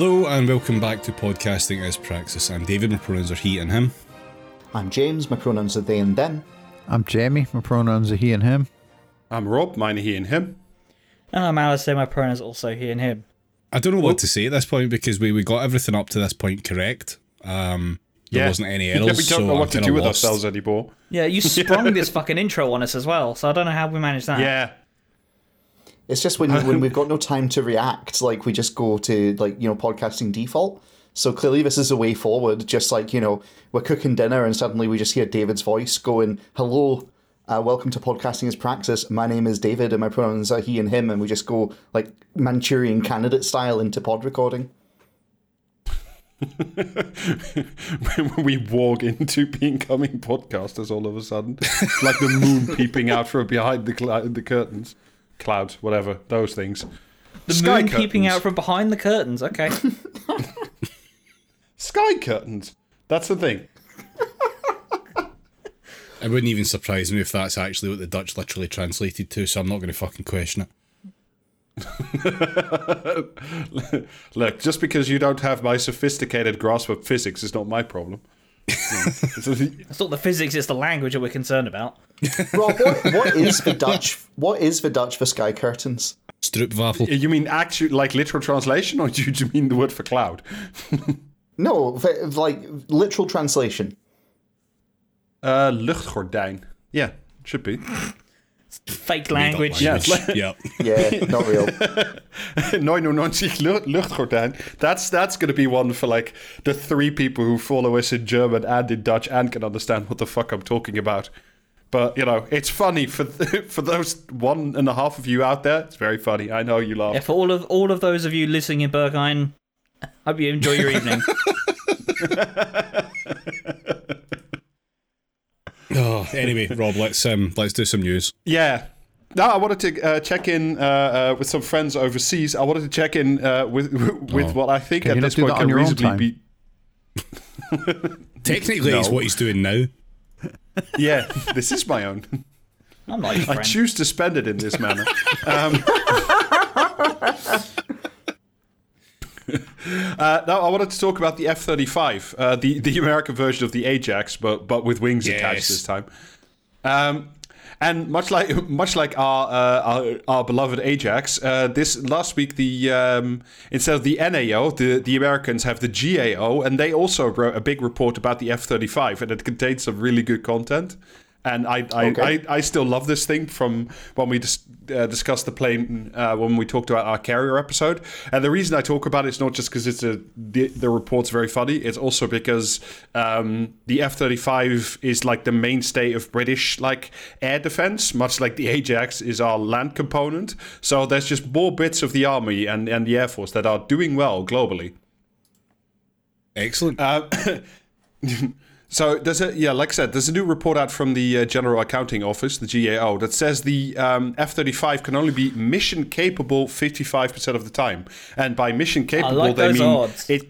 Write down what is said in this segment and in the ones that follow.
Hello and welcome back to Podcasting as Praxis. I'm David, my pronouns are he and him. I'm James, my pronouns are they and them. I'm Jamie. My pronouns are he and him. I'm Rob, mine are he and him. And I'm Alasdair, my pronouns are also he and him. I don't know what to say at this point because we, we got everything up to this point correct. Um, there wasn't any errors. Yeah, we don't so know I'm what to kinda do with lost. ourselves anymore. Yeah, you sprung this fucking intro on us as well, so I don't know how we managed that. Yeah. It's just when when we've got no time to react, like we just go to like you know podcasting default. So clearly this is a way forward. Just like you know we're cooking dinner and suddenly we just hear David's voice going, "Hello, uh, welcome to podcasting as praxis. My name is David and my pronouns are he and him," and we just go like Manchurian Candidate style into pod recording. when we walk into becoming podcasters all of a sudden. It's like the moon peeping out from behind the, cl- the curtains. Clouds, whatever, those things. The Sky moon peeping curtains. out from behind the curtains. Okay. Sky curtains. That's the thing. It wouldn't even surprise me if that's actually what the Dutch literally translated to, so I'm not going to fucking question it. Look, just because you don't have my sophisticated grasp of physics is not my problem. It's not the physics, it's the language that we're concerned about. Rob, what, what is the Dutch? What is the Dutch for sky curtains? Stroopwafel. you mean actual, like literal translation, or do you, mean the word for cloud? No, like literal translation. Uh, luchtgordijn. Yeah, should be. Fake language. Yeah, it's like- yep. Yeah, not real. 99 Lu- Luchtgordijn. That's that's going to be one for like the three people who follow us in German and in Dutch and can understand what the fuck I'm talking about. But you know, it's funny for for those one and a half of you out there. It's very funny. I know you laugh. Yeah, for all of all of those of you listening in Berghain, hope you enjoy your evening. Oh, anyway, Rob, let's um, let's do some news. Yeah. No, I wanted to uh, check in uh, uh, with some friends overseas. I wanted to check in uh, with with Oh. what I think Can at this point can on your own reasonably time? be. Technically, it's what he's doing now. Yeah, this is my own. I'm not your I choose to spend it in this manner. Um, uh, now, I wanted to talk about the F thirty five, the the American version of the Ajax, but but with wings attached this time. Um, and much like much like our uh, our, our beloved Ajax, uh, this last week the um, instead of the NAO, the the Americans have the GAO, and they also wrote a big report about the F thirty five, and it contains some really good content. And I I, Okay. I, I still love this thing from when we dis- uh, discussed the plane uh, when we talked about our carrier episode. And the reason I talk about it is not just because it's a the, the report's very funny. It's also because um, the F thirty five is like the mainstay of British like air defense, much like the Ajax is our land component. So there's just more bits of the army and and the air force that are doing well globally. Excellent. Uh, so there's a yeah, like I said, there's a new report out from the uh, General Accounting Office, the GAO, that says the um, F-35 can only be mission capable 55% of the time, and by mission capable like they mean odds. it.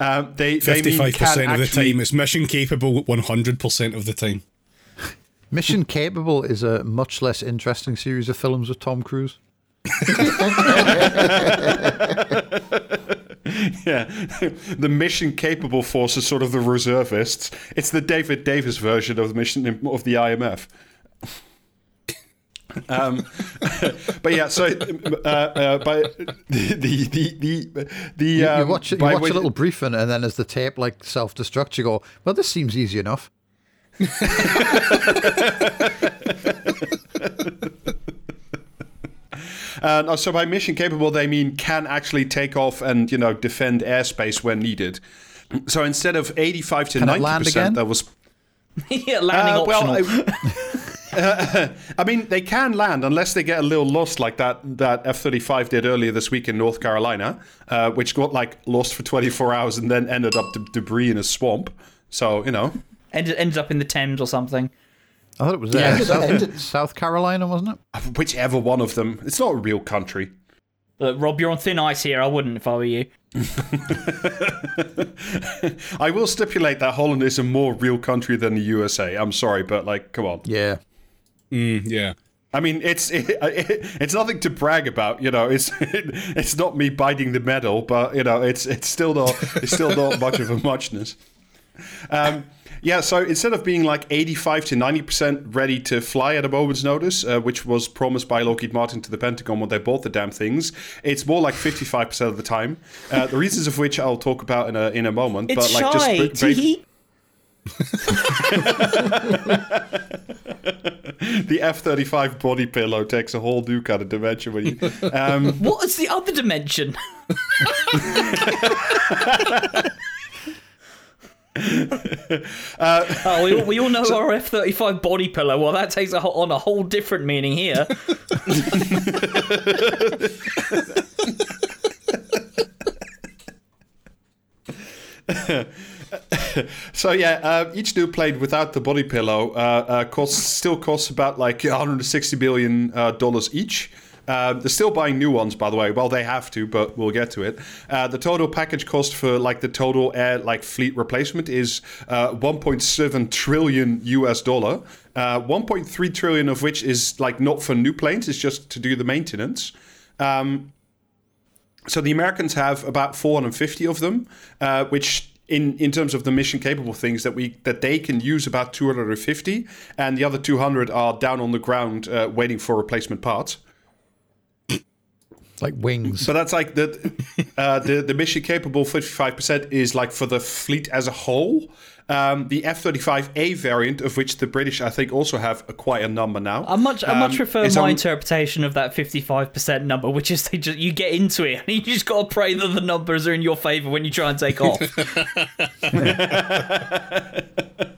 um, they they mean Fifty-five can percent of the actually- time, it's mission capable. One hundred percent of the time. Mission Capable is a much less interesting series of films with Tom Cruise. Yeah, the mission capable force is sort of the reservists. It's the David Davis version of the mission of the IMF. um, but yeah, so uh, uh, by the the the the, You, you um, watch, you watch a little briefing, and then as the tape like self destructs, you go, "Well, this seems easy enough." Uh, so by mission capable, they mean can actually take off and you know defend airspace when needed. So instead of eighty-five to ninety percent, that was yeah, landing Uh, optional. well, I, uh, I mean, they can land unless they get a little lost, like that that F thirty five did earlier this week in North Carolina, uh, which got like lost for twenty four hours and then ended up de- debris in a swamp. So you know, ended, ended up in the Thames or something. I thought it was Yeah, uh, South, South Carolina, wasn't it? whichever one of them, it's not a real country. Look, Rob, you're on thin ice here. I wouldn't if I were you. I will stipulate that Holland is a more real country than the USA. I'm sorry, but like, come on. Yeah. Mm, yeah. I mean, it's it, it, it's nothing to brag about, you know. It's it's not me biting the medal, but you know, it's it's still not it's still not much of a muchness. Um, yeah, so instead of being like 85 to 90% ready to fly at a moment's notice, uh, which was promised by Lockheed Martin to the Pentagon when they bought the damn things, it's more like 55% of the time. Uh, the reasons of which I'll talk about in a in a moment. It's but like shy. just bra- Tee-hee. the F thirty five body pillow takes a whole new kind of dimension when you. Um, What is the other dimension? oh, we, all- we all know our F thirty five body pillow. Well, that takes a, on a whole different meaning here. so yeah, uh, each new plane without the body pillow uh, uh, costs still costs about like 160 billion uh, dollars each. Uh, they're still buying new ones, by the way. Well, they have to, but we'll get to it. Uh, the total package cost for like the total air like fleet replacement is uh, 1.7 trillion US dollar. Uh, 1.3 trillion of which is like not for new planes; it's just to do the maintenance. Um, so the Americans have about 450 of them, uh, which in, in terms of the mission capable things that we that they can use about 250, and the other 200 are down on the ground uh, waiting for replacement parts. Like wings. So that's like the uh, the the mission capable 55% is like for the fleet as a whole. Um, the F-35A variant, of which the British I think also have a, quite a number now. I much I much um, prefer my on- interpretation of that fifty five percent number, which is they just you get into it and you just got to pray that the numbers are in your favor when you try and take off.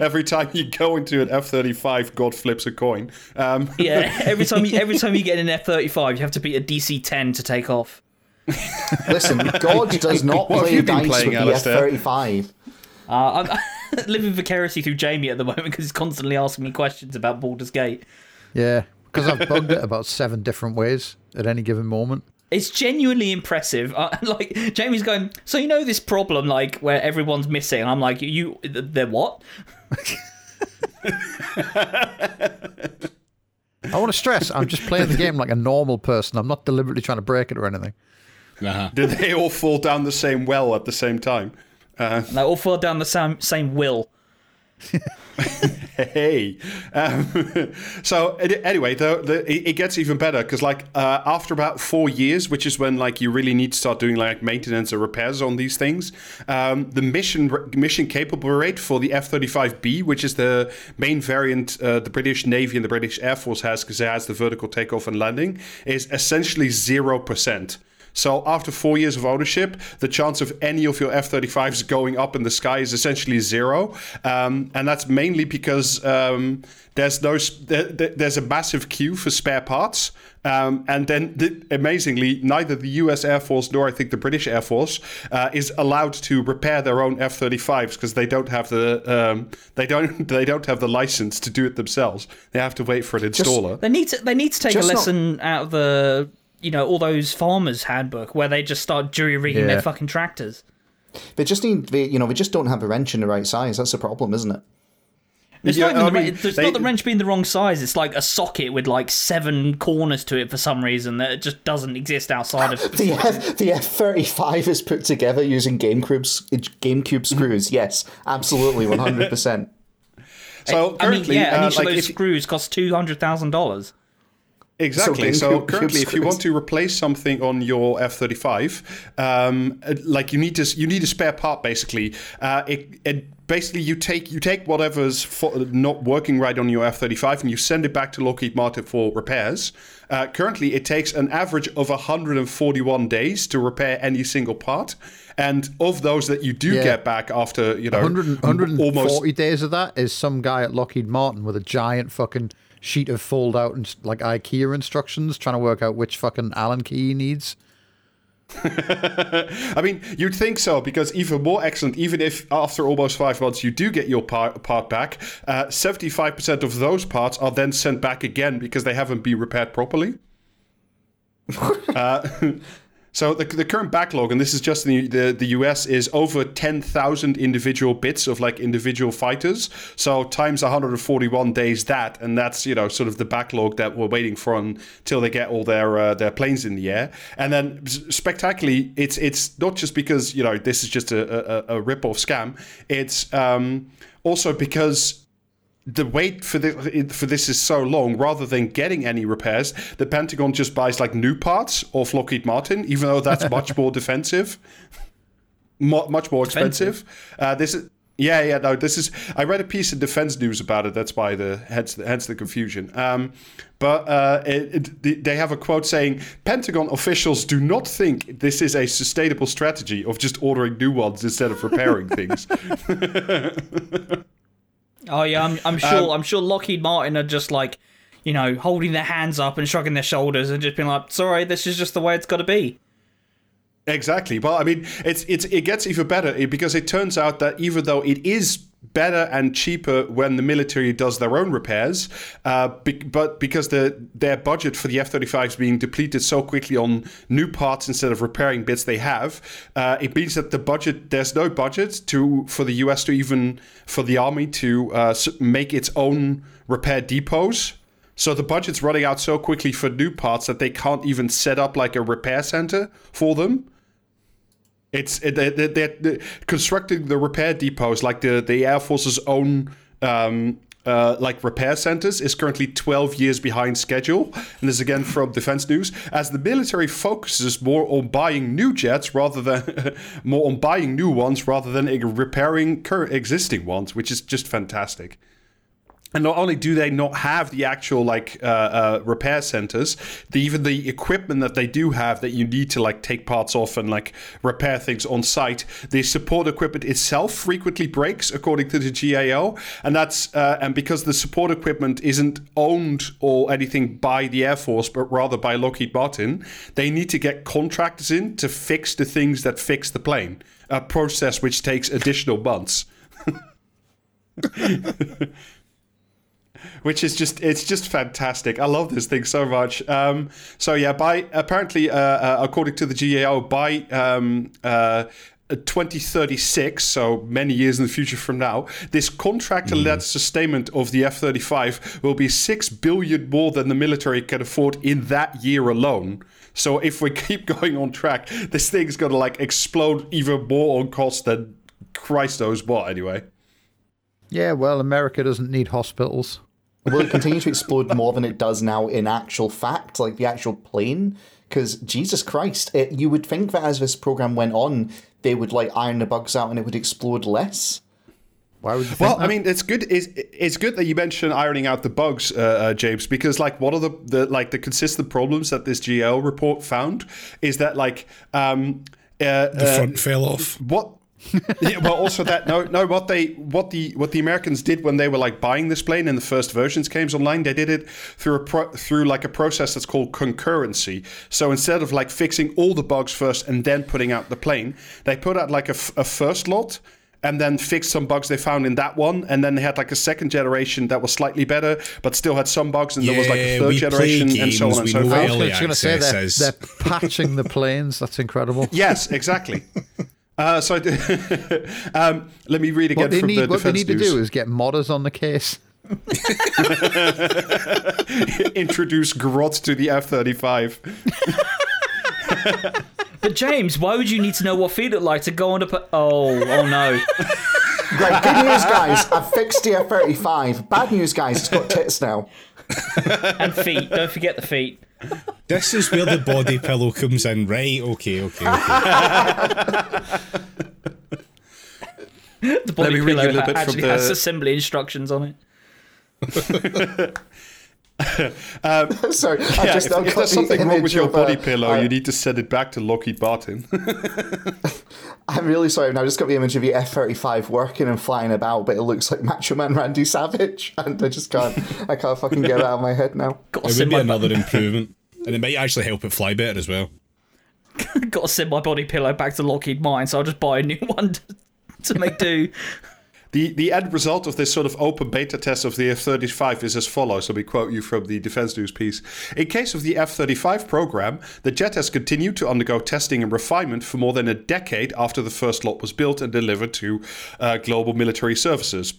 Every time you go into an F-35, God flips a coin. Um, yeah, every time you every time you get an F thirty five, you have to beat a DC ten to take off. Listen, God does not What play dice playing, with the F thirty five. Uh, I'm living vicariously through Jamie at the moment because he's constantly asking me questions about Baldur's Gate. Yeah, because I've bugged it about seven different ways at any given moment. It's genuinely impressive. Uh, like Jamie's going, so you know this problem, like where everyone's missing. I'm like, you, they're what? I want to stress, I'm just playing the game like a normal person. I'm not deliberately trying to break it or anything. Uh-huh. Did they all fall down the same well at the same time? Uh, They all fall down the same same will. hey. Um, so anyway, the, the, it gets even better because like uh, after about four years, which is when like you really need to start doing like maintenance or repairs on these things, um, the mission mission capable rate for the F thirty five B, which is the main variant uh, the British Navy and the British Air Force has because it has the vertical takeoff and landing, is essentially zero percent. So after four years of ownership, the chance of any of your F-35s going up in the sky is essentially zero, um, and that's mainly because um, there's no there, there- there's a massive queue for spare parts, um, and then th- amazingly, neither the U.S. Air Force nor I think the British Air Force uh, is allowed to repair their own F-35s because they don't have the um, they don't they don't have the license to do it themselves. They have to wait for an installer. They need to they need to take Just a not- lesson out of the you know all those farmers handbook where they just start jury rigging Yeah. their fucking tractors. They just need, they, you know, we just don't have a wrench in the right size. That's the problem, isn't it? It's Yeah, not even the, mean, it's they- not the wrench being the wrong size. It's like a socket with like seven corners to it for some reason that just doesn't exist outside of. The F the F thirty five is put together using GameCube GameCube screws. Yes, absolutely, one hundred percent. So I mean, currently, yeah, and uh, each of those if- screws cost two hundred thousand dollars. Exactly. So So, currently, if you want to replace something on your F thirty five, um, like you need to, you need a spare part. Basically, uh, it, it basically you take you take whatever's fo- not working right on your F thirty five and you send it back to Lockheed Martin for repairs. Uh, currently, it takes an average of hundred and forty one days to repair any single part. And of those that you do Yeah. get back after, you know, 100, 140 almost days of that is some guy at Lockheed Martin with a giant fucking sheet of fold out and like IKEA instructions trying to work out which fucking Allen key he needs. I mean, you'd think so because even more excellent, even if after almost five months you do get your part, part back, uh, 75% of those parts are then sent back again because they haven't been repaired properly. uh, So the, the current backlog, and this is just the, the, the US, is over 10,000 individual bits of like individual fighters. So times 141 days that, and that's, you know, sort of the backlog that we're waiting for until they get all their uh, their planes in the air. And then spectacularly, it's it's not just because, you know, this is just a, a, a rip-off scam. It's um, also because the wait for the for this is so long. Rather than getting any repairs, the Pentagon just buys like new parts off Lockheed Martin, even though that's much more defensive, Mu much more expensive. Uh, this is. Yeah, yeah, no. This is. I read a piece in Defense News about it. That's why the hence the, hence the confusion. Um, but uh, it, it, they have a quote saying, "Pentagon officials do not think this is a sustainable strategy of just ordering new ones instead of repairing things." Oh yeah, I'm, I'm sure. Um, I'm sure Lockheed Martin are just like, you know, holding their hands up and shrugging their shoulders and just being like, "Sorry, this is just the way it's got to be." Exactly. Well, I mean, it's it's it gets even better because it turns out that even though it is better and cheaper when the military does their own repairs, uh, be, but because the their budget for the F thirty five is being depleted so quickly on new parts instead of repairing bits they have, uh, it means that the budget there's no budget to for the U.S. to even for the army to uh, make its own repair depots. So the budget's running out so quickly for new parts that they can't even set up like a repair center for them. It's they're, they're, constructing the repair depots like the the Air Force's own um, uh, like repair centers is currently 12 years behind schedule. And this is again from Defense News. As the military focuses more on buying new jets rather than more on buying new ones rather than repairing current existing ones, which is just fantastic. And not only do they not have the actual like uh, uh, repair centers, the, even the equipment that they do have that you need to like take parts off and like repair things on site, the support equipment itself frequently breaks, according to the GAO, and that's uh, and because the support equipment isn't owned or anything by the Air Force, but rather by Lockheed Martin, they need to get contractors in to fix the things that fix the plane, a process which takes additional months. which is just it's just fantastic. I love this thing so much. Um, so yeah, by apparently, uh, uh, according to the GAO, by um, uh, 2036, so many years in the future from now, this contractor-led sustainment of the F-35 will be six billion more than the military can afford in that year alone. So if we keep going on track, this thing's gonna like explode even more on cost than Christ knows what. Anyway. Yeah, well, America doesn't need hospitals. Will it continue to explode more than it does now in actual fact, like the actual plane? Because Jesus Christ, it, you would think that as this program went on, they would like iron the bugs out and it would explode less. Why would you Well, that? I mean, it's good. It's, it's good that you mentioned ironing out the bugs, uh, uh, James, because like one of the, the like the consistent problems that this GL report found is that like um, uh, The uh, front fell off. what yeah, well also that no no what they what the what the Americans did when they were like buying this plane and the first versions came online they did it through a pro- through like a process that's called concurrency. So instead of like fixing all the bugs first and then putting out the plane they put out like a first lot and then fixed some bugs they found in that one. And then they had like a second generation that was slightly better but still had some bugs and there was like a third we play generation and so on and so forth. I was going to say they're, they're patching the planes. That's incredible. yes exactly uh, so um, let me read again What they from need, the what they defense need to do is get modders on the case. introduce Grot to the F thirty five. But James, why would you need to know what feet look like to go on to put? Oh, oh no! Great. good news, guys. I've fixed the F 35. Bad news, guys. It's got tits now. And feet. Don't forget the feet. This is where the body pillow comes in. Right, okay, okay, okay. The body me read you a pillow little bit from actually has assembly instructions on it. Sorry, I Yeah, just if, I've if got there's the something wrong with your of, body uh, pillow, uh, you need to send it back to Lockheed Martin. I'm really sorry. I've now just got the image of the F 35 working and flying about, but it looks like Macho Man Randy Savage, and I just can't. I can't fucking get it out of my head now. Got to It would be my another improvement. And it might actually help it fly better as well. got to send my body pillow back to Lockheed Martin, so I'll just buy a new one to, to make do. The, the end result of this sort of open beta test of the F 35 is as follows. So we quote you from the Defense News piece. In case of the F 35 program, the jet has continued to undergo testing and refinement for more than a decade after the first lot was built and delivered to uh, global military services.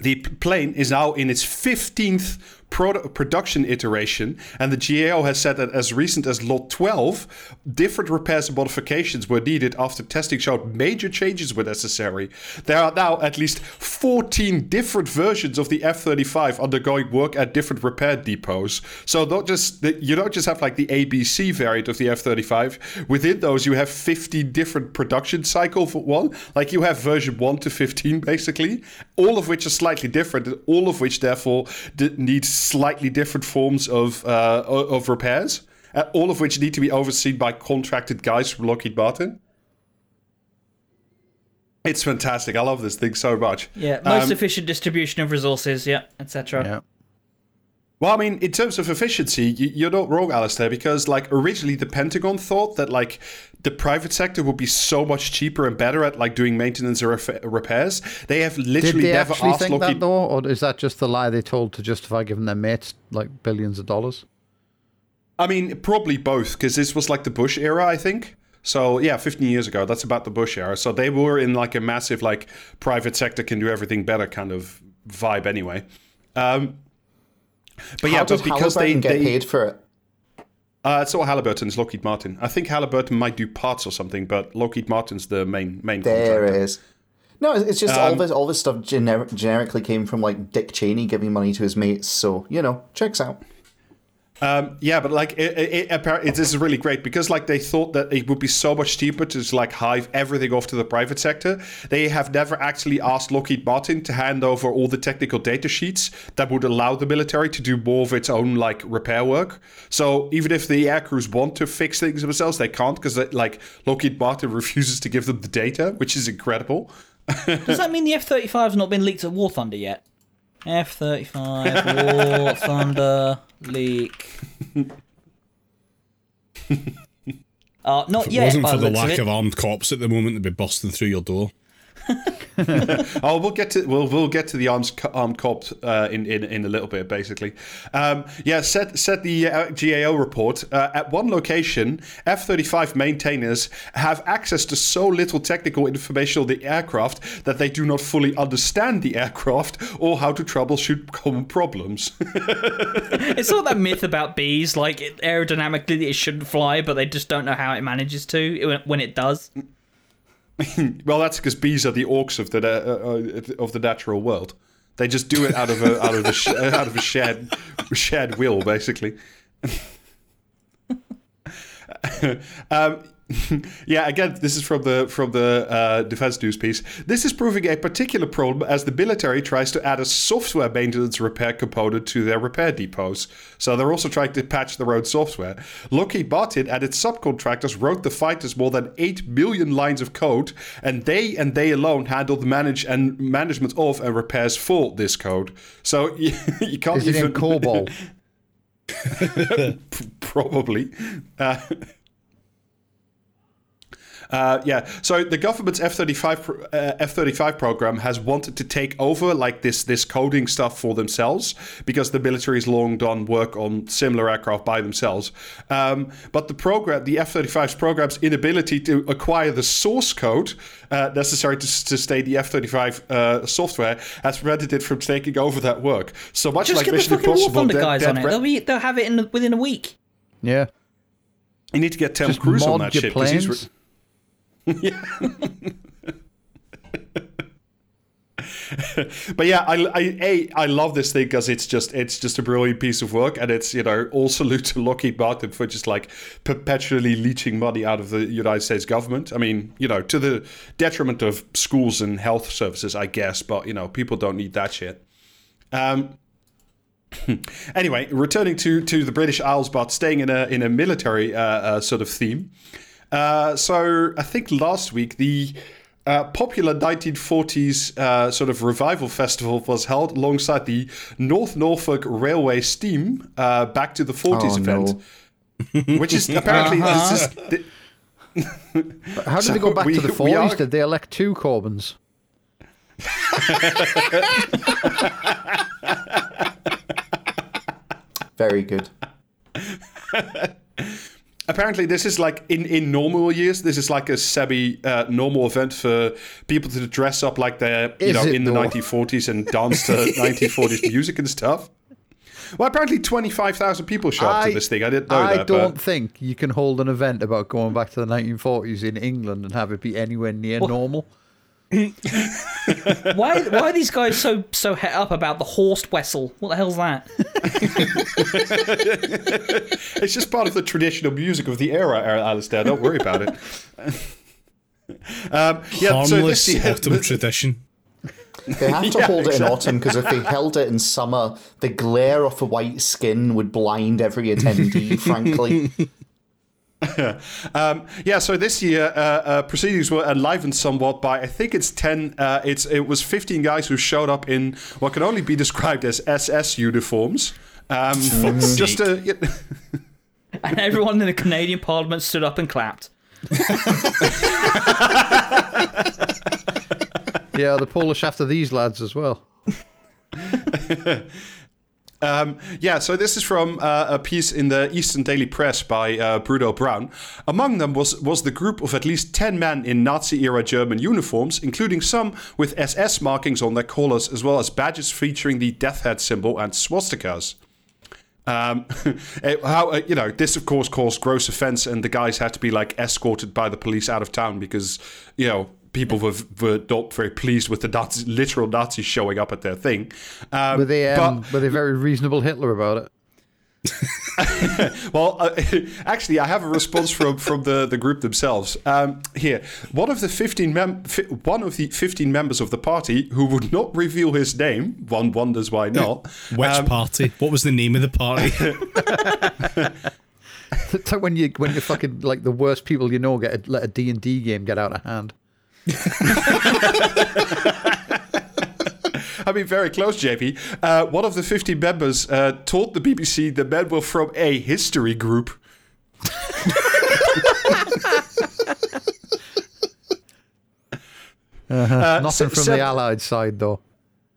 The plane is now in its 15th produ- production iteration, and the GAO has said that as recent as Lot 12, different repairs and modifications were needed after testing showed major changes were necessary. There are now at least 14 different versions of the F 35 undergoing work at different repair depots. So, not just you don't just have like the ABC variant of the F 35, within those, you have 15 different production cycle for one. Like you have version 1 to 15, basically, all of which are slightly different, all of which, therefore, d- need slightly different forms of, uh, of repairs. Uh, all of which need to be overseen by contracted guys from Lockheed Martin. It's fantastic. I love this thing so much. Yeah, most Um, efficient distribution of resources, yeah, etc. Yeah. Well, I mean, in terms of efficiency, you- you're not wrong, Alasdair, because like originally the Pentagon thought that like the private sector would be so much cheaper and better at like doing maintenance or ref- repairs. They have Did literally they never actually asked think Lockheed. that though, or is that just the lie they told to justify giving their mates like billions of dollars? I mean, probably both, because this was like the Bush era, I think. So yeah, 15 years ago, that's about the Bush era. So they were in like a massive like private sector can do everything better kind of vibe anyway. Um, but yeah, How did but because they, get they paid for it? Uh, it's not Halliburton, it's Lockheed Martin. I think Halliburton might do parts or something, but Lockheed Martin's the main main There contractor. it is. No, it's just Um, all this all this stuff gener- generically came from like Dick Cheney giving money to his mates. So you know, checks out. Um, yeah, but like it, it, it, appar- it, this is really great because like they thought that it would be so much cheaper to just like hive everything off to the private sector. They have never actually asked Lockheed Martin to hand over all the technical data sheets that would allow the military to do more of its own like repair work. So even if the air crews want to fix things themselves, they can't because like Lockheed Martin refuses to give them the data, which is incredible. Does that mean the F 35's not been leaked at War Thunder yet? F 35, War Thunder, leak. Uh, not If it yet. wasn't for the of lack it. of armed cops at the moment, they'd be busting through your door. Oh, we'll get to we'll we'll get to the arms armed cop uh, in, in in a little bit, basically. Um, yeah, said said the uh, GAO report. Uh, at one location, F thirty five maintainers have access to so little technical information on the aircraft that they do not fully understand the aircraft or how to troubleshoot common problems. It's not that myth about bees, like aerodynamically it shouldn't fly, but they just don't know how it manages to when it does. well, that's because bees are the orcs of the uh, uh, of the natural world. They just do it out of a out of a sh- out of a shared shared will, basically. um, yeah, again, this is from the from the uh, defense news piece. This is proving a particular problem as the military tries to add a software maintenance repair component to their repair depots. So they're also trying to patch their own software. Lockheed Martin and its subcontractors wrote the fighters more than eight million lines of code, and they and they alone handled the manage and management of and repairs for this code. So you, you can't Is it even in COBOL? probably. Uh, uh, yeah, so the government's F thirty five F thirty five program has wanted to take over like this this coding stuff for themselves because the military has long done work on similar aircraft by themselves. Um, but the program, the F 35's program's inability to acquire the source code uh, necessary to sustain the F thirty five software has prevented it from taking over that work. So much Just like get the Mission fucking War Impossible, Thunder Dead- guys Dead on it. Re- They'll be they'll have it in within a week. Yeah. you need to get Tom Just Cruise on that your ship 'cause he's planes. Re- but yeah, I, I, a, I love this thing because it's just it's just a brilliant piece of work, and it's you know all salute to Lockheed Martin for just like perpetually leeching money out of the United States government. I mean, you know, to the detriment of schools and health services, I guess, but you know, people don't need that shit. Um, anyway, returning to to the British Isles, but staying in a in a military uh, uh, sort of theme. Uh, so I think last week the uh, popular 1940s uh, sort of revival festival was held alongside the North Norfolk Railway Steam uh, Back to the 40s Oh, event, which is apparently this is, th- How did So they go back we- to the we are- 40s? Did they elect two Corbyns? Very good. Apparently, this is like in, in normal years. This is like a semi uh, normal event for people to dress up like they're you Is know it in the though? 1940s and dance to 1940s music and stuff. Well, apparently, 25,000 people show up to this thing. I didn't know I that. don't but- think you can hold an event about going back to the 1940s in England and have it be anywhere near normal. Why why are these guys so so het up about the Horst Wessel? What the hell's that? It's just part of the traditional music of the era, Alasdair. Don't worry about it. um, yeah, so Harmless this year, autumn tradition. They have to Yeah, hold it in autumn because if they held it in summer, the glare off the white skin would blind every attendee, frankly. Um, yeah, so this year uh, uh, proceedings were enlivened somewhat by I think it's ten. Uh, it's it was fifteen guys who showed up in what can only be described as SS uniforms. Um, just to, And everyone in the Canadian Parliament stood up and clapped. Yeah, the Polish after these lads as well. Um, yeah, so this is from uh, a piece in the Eastern Daily Press by uh, Bruno Brown. Among them was, was the group of at least 10 men in Nazi era German uniforms, including some with SS markings on their collars, as well as badges featuring the death head symbol and swastikas. Um, eh, how uh, you know this, of course, caused gross offense, and the guys had to be like escorted by the police out of town because you know people were were not very pleased with the Nazi, literal Nazis showing up at their thing. Um, Were they, um, but- were they very reasonable Hitler about it? Well, uh, actually, I have a response from, from the, the group themselves. Um, here, one of the fifteen mem- fi- one of the fifteen members of the party who would not reveal his name. One wonders why not. Which Um, party? What was the name of the party? It's like when you when you fucking like the worst people you know get a, let a D and D game get out of hand. I mean, very close, JP. Uh, one of the 15 members uh, told the BBC the men were from a history group. Uh, Nothing s- from said- the Allied side though.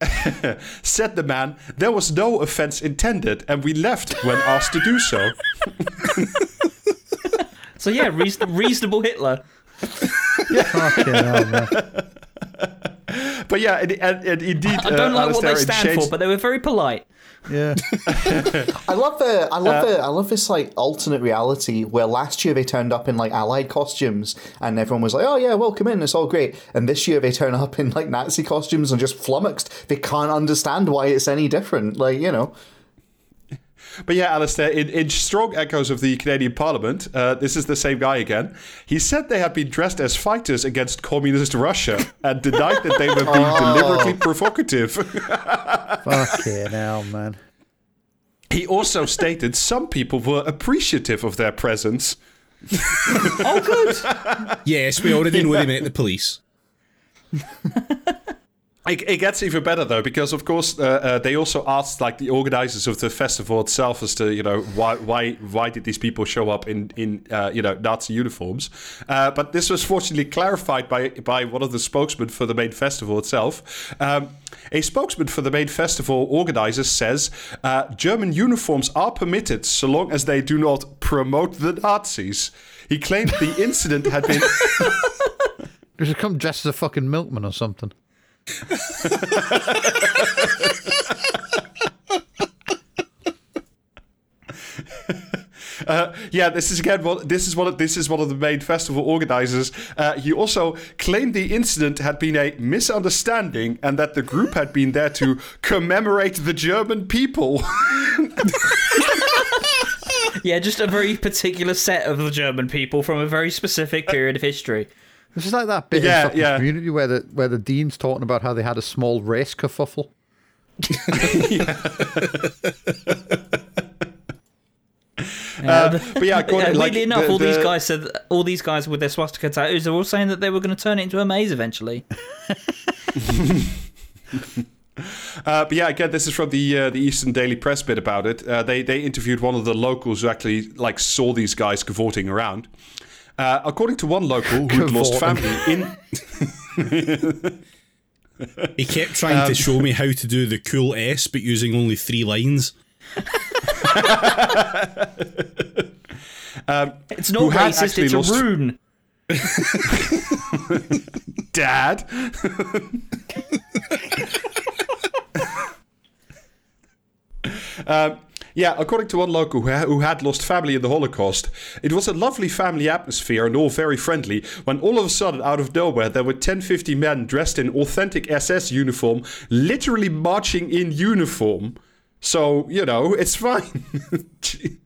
Said the man, there was no offense intended, and we left when asked to do so. So yeah, reason- reasonable Hitler. Fucking hell. But yeah, and, and, and indeed, I don't uh, like what they Alasdair, it stand for, but they were very polite. Yeah. I love the I love the I love this like alternate reality where last year they turned up in like allied costumes and everyone was like, Oh yeah, welcome in, it's all great. And this year they turn up in like Nazi costumes and just flummoxed. They can't understand why it's any different. Like, you know. But yeah, Alasdair, in, in strong echoes of the Canadian Parliament, uh, this is the same guy again. He said they had been dressed as fighters against communist Russia and denied that they were being Oh. deliberately provocative. Fuck Fucking hell, man. he also stated some people were appreciative of their presence. Oh, good. yes, we already know they meant the police. It, it gets even better though, because of course uh, uh, they also asked like the organizers of the festival itself as to you know why why why did these people show up in in uh, you know Nazi uniforms? Uh, but this was fortunately clarified by by one of the spokesmen for the main festival itself. Um, a spokesman for the main festival organizers says uh, German uniforms are permitted so long as they do not promote the Nazis. He claimed the incident had been. You should come dressed as a fucking milkman or something. Yeah, this is again. This is one. Of, this is one of the main festival organizers. Uh, he also claimed the incident had been a misunderstanding and that the group had been there to commemorate the German people. Yeah, just a very particular set of the German people from a very specific period of history. This is like that bit Yeah, in fucking yeah. community where the where the dean's talking about how they had a small race kerfuffle. Uh, but yeah, according- weirdly like, enough, the- all these guys said all these guys with their swastika tattoos are all saying that they were going to turn it into a maze eventually. Uh, but yeah, again, this is from the uh, the Eastern Daily Press bit about it. Uh, they they interviewed one of the locals who actually like saw these guys cavorting around. Uh, according to one local who'd lost family in He kept trying to show me how to do the cool S, but using only three lines. It's not Who had racist, actually it's a lost- rune. Dad. um, yeah, according to one local who, had lost family in the Holocaust, it was a lovely family atmosphere and all very friendly when all of a sudden, out of nowhere, there were 10 50 men dressed in authentic SS uniform, literally marching in uniform. So, you know, it's fine.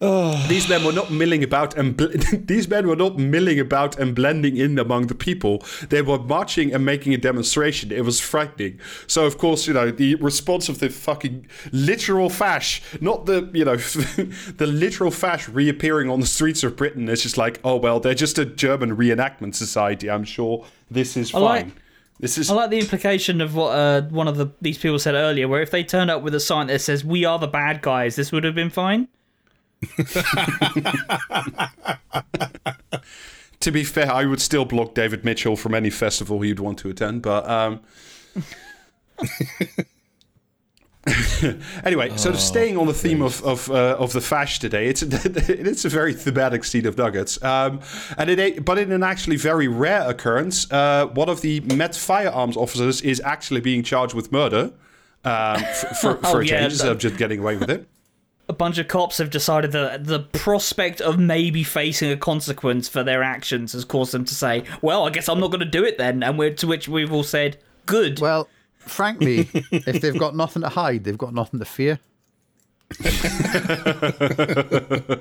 These men were not milling about and bl- these men were not milling about and blending in among the people. They were marching and making a demonstration. It was frightening. So of course, you know, the response of the fucking literal fash, not the you know, the literal fash reappearing on the streets of Britain is just like, oh well, they're just a German reenactment society. I'm sure this is fine. like- this is I like the implication of what uh, one of the these people said earlier, where if they turned up with a sign that says "We are the bad guys," this would have been fine. to be fair, I would still block David Mitchell from any festival he'd want to attend. But um, anyway, so staying on the theme of of, uh, of the fash today, it's it's a very thematic scene of nuggets, um, and it but in an actually very rare occurrence, uh, one of the Met firearms officers is actually being charged with murder. Um, for, for, for Oh, a yeah, change, instead of just getting away with it. A bunch of cops have decided that the prospect of maybe facing a consequence for their actions has caused them to say, "Well, I guess I'm not going to do it then." And we're, to which we've all said, "Good." Well, frankly, if they've got nothing to hide, they've got nothing to fear.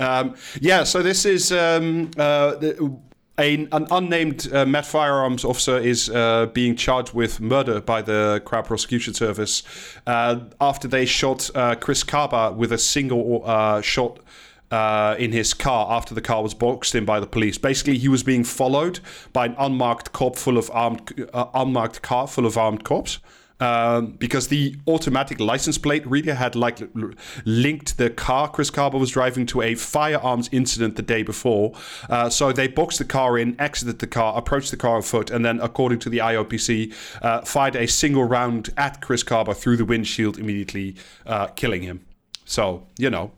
Um, yeah, so this is um, uh, the- a, an unnamed uh, Met Firearms officer is uh, being charged with murder by the Crown Prosecution Service uh, after they shot uh, Chris Kaba with a single uh, shot. Uh, in his car after the car was boxed in by the police. Basically, he was being followed by an unmarked cop full of armed, unmarked car full of armed cops um, because the automatic license plate reader had like linked the car Chris Kaba was driving to a firearms incident the day before. Uh, so they boxed the car in, exited the car, approached the car on foot, and then, according to the IOPC, uh, fired a single round at Chris Kaba through the windshield, immediately uh, killing him. So you know,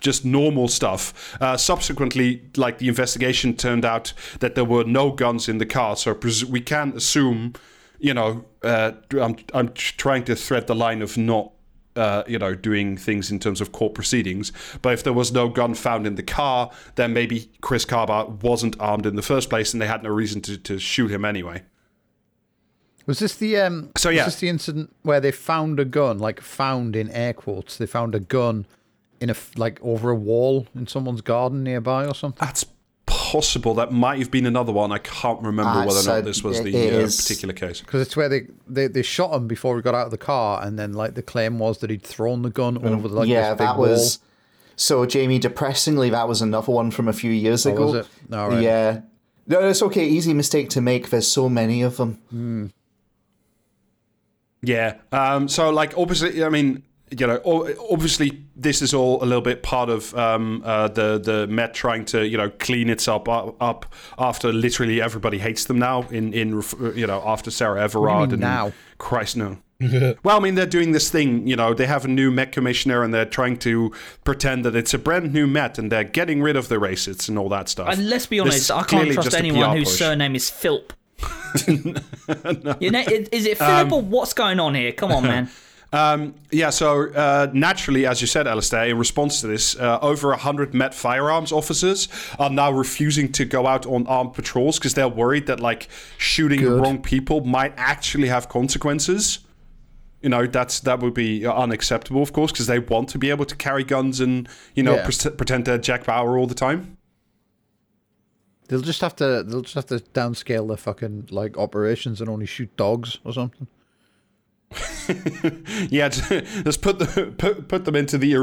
just normal stuff. Uh, subsequently, like the investigation turned out that there were no guns in the car, so we can assume, you know, uh, I'm I'm trying to thread the line of not. Uh, you know, doing things in terms of court proceedings. But if there was no gun found in the car, then maybe Chris Kaba wasn't armed in the first place, and they had no reason to, to shoot him anyway. Was this the um? So, yeah, was this the incident where they found a gun, like found in air quotes? They found a gun in a like over a wall in someone's garden nearby or something. That's possible. That might have been another one. I can't remember Ah, whether or not this was the uh, particular case. Because it's where they, they they shot him before he got out of the car, and then like the claim was that he'd thrown the gun over the like yeah, this big that wall. was. So, Jamie, depressingly, that was another one from a few years Oh, ago. was it? All right. Yeah. No, it's okay. Easy mistake to make. There's so many of them. Yeah. Um, so, like, obviously, I mean, you know, obviously, this is all a little bit part of um, uh, the the Met trying to, you know, clean itself up, up after literally everybody hates them now. In in you know after Sarah Everard and now? Christ no. well, I mean, they're doing this thing, you know, they have a new Met commissioner and they're trying to pretend that it's a brand new Met and they're getting rid of the racists and all that stuff. And let's be honest, I can't trust anyone whose surname is Philp. You know, is it Philip or what's going on here? Come on, man. Um, yeah, so uh, naturally, as you said, Alasdair, in response to this, uh, over 100 Met firearms officers are now refusing to go out on armed patrols because they're worried that, like, shooting the wrong people might actually have consequences. You know, that's that would be unacceptable, of course, because they want to be able to carry guns and, you know, Yeah. pre- pretend they're Jack Bauer all the time. They'll just have to they'll just have to downscale their fucking like operations and only shoot dogs or something. Yeah, just put the put, put them into the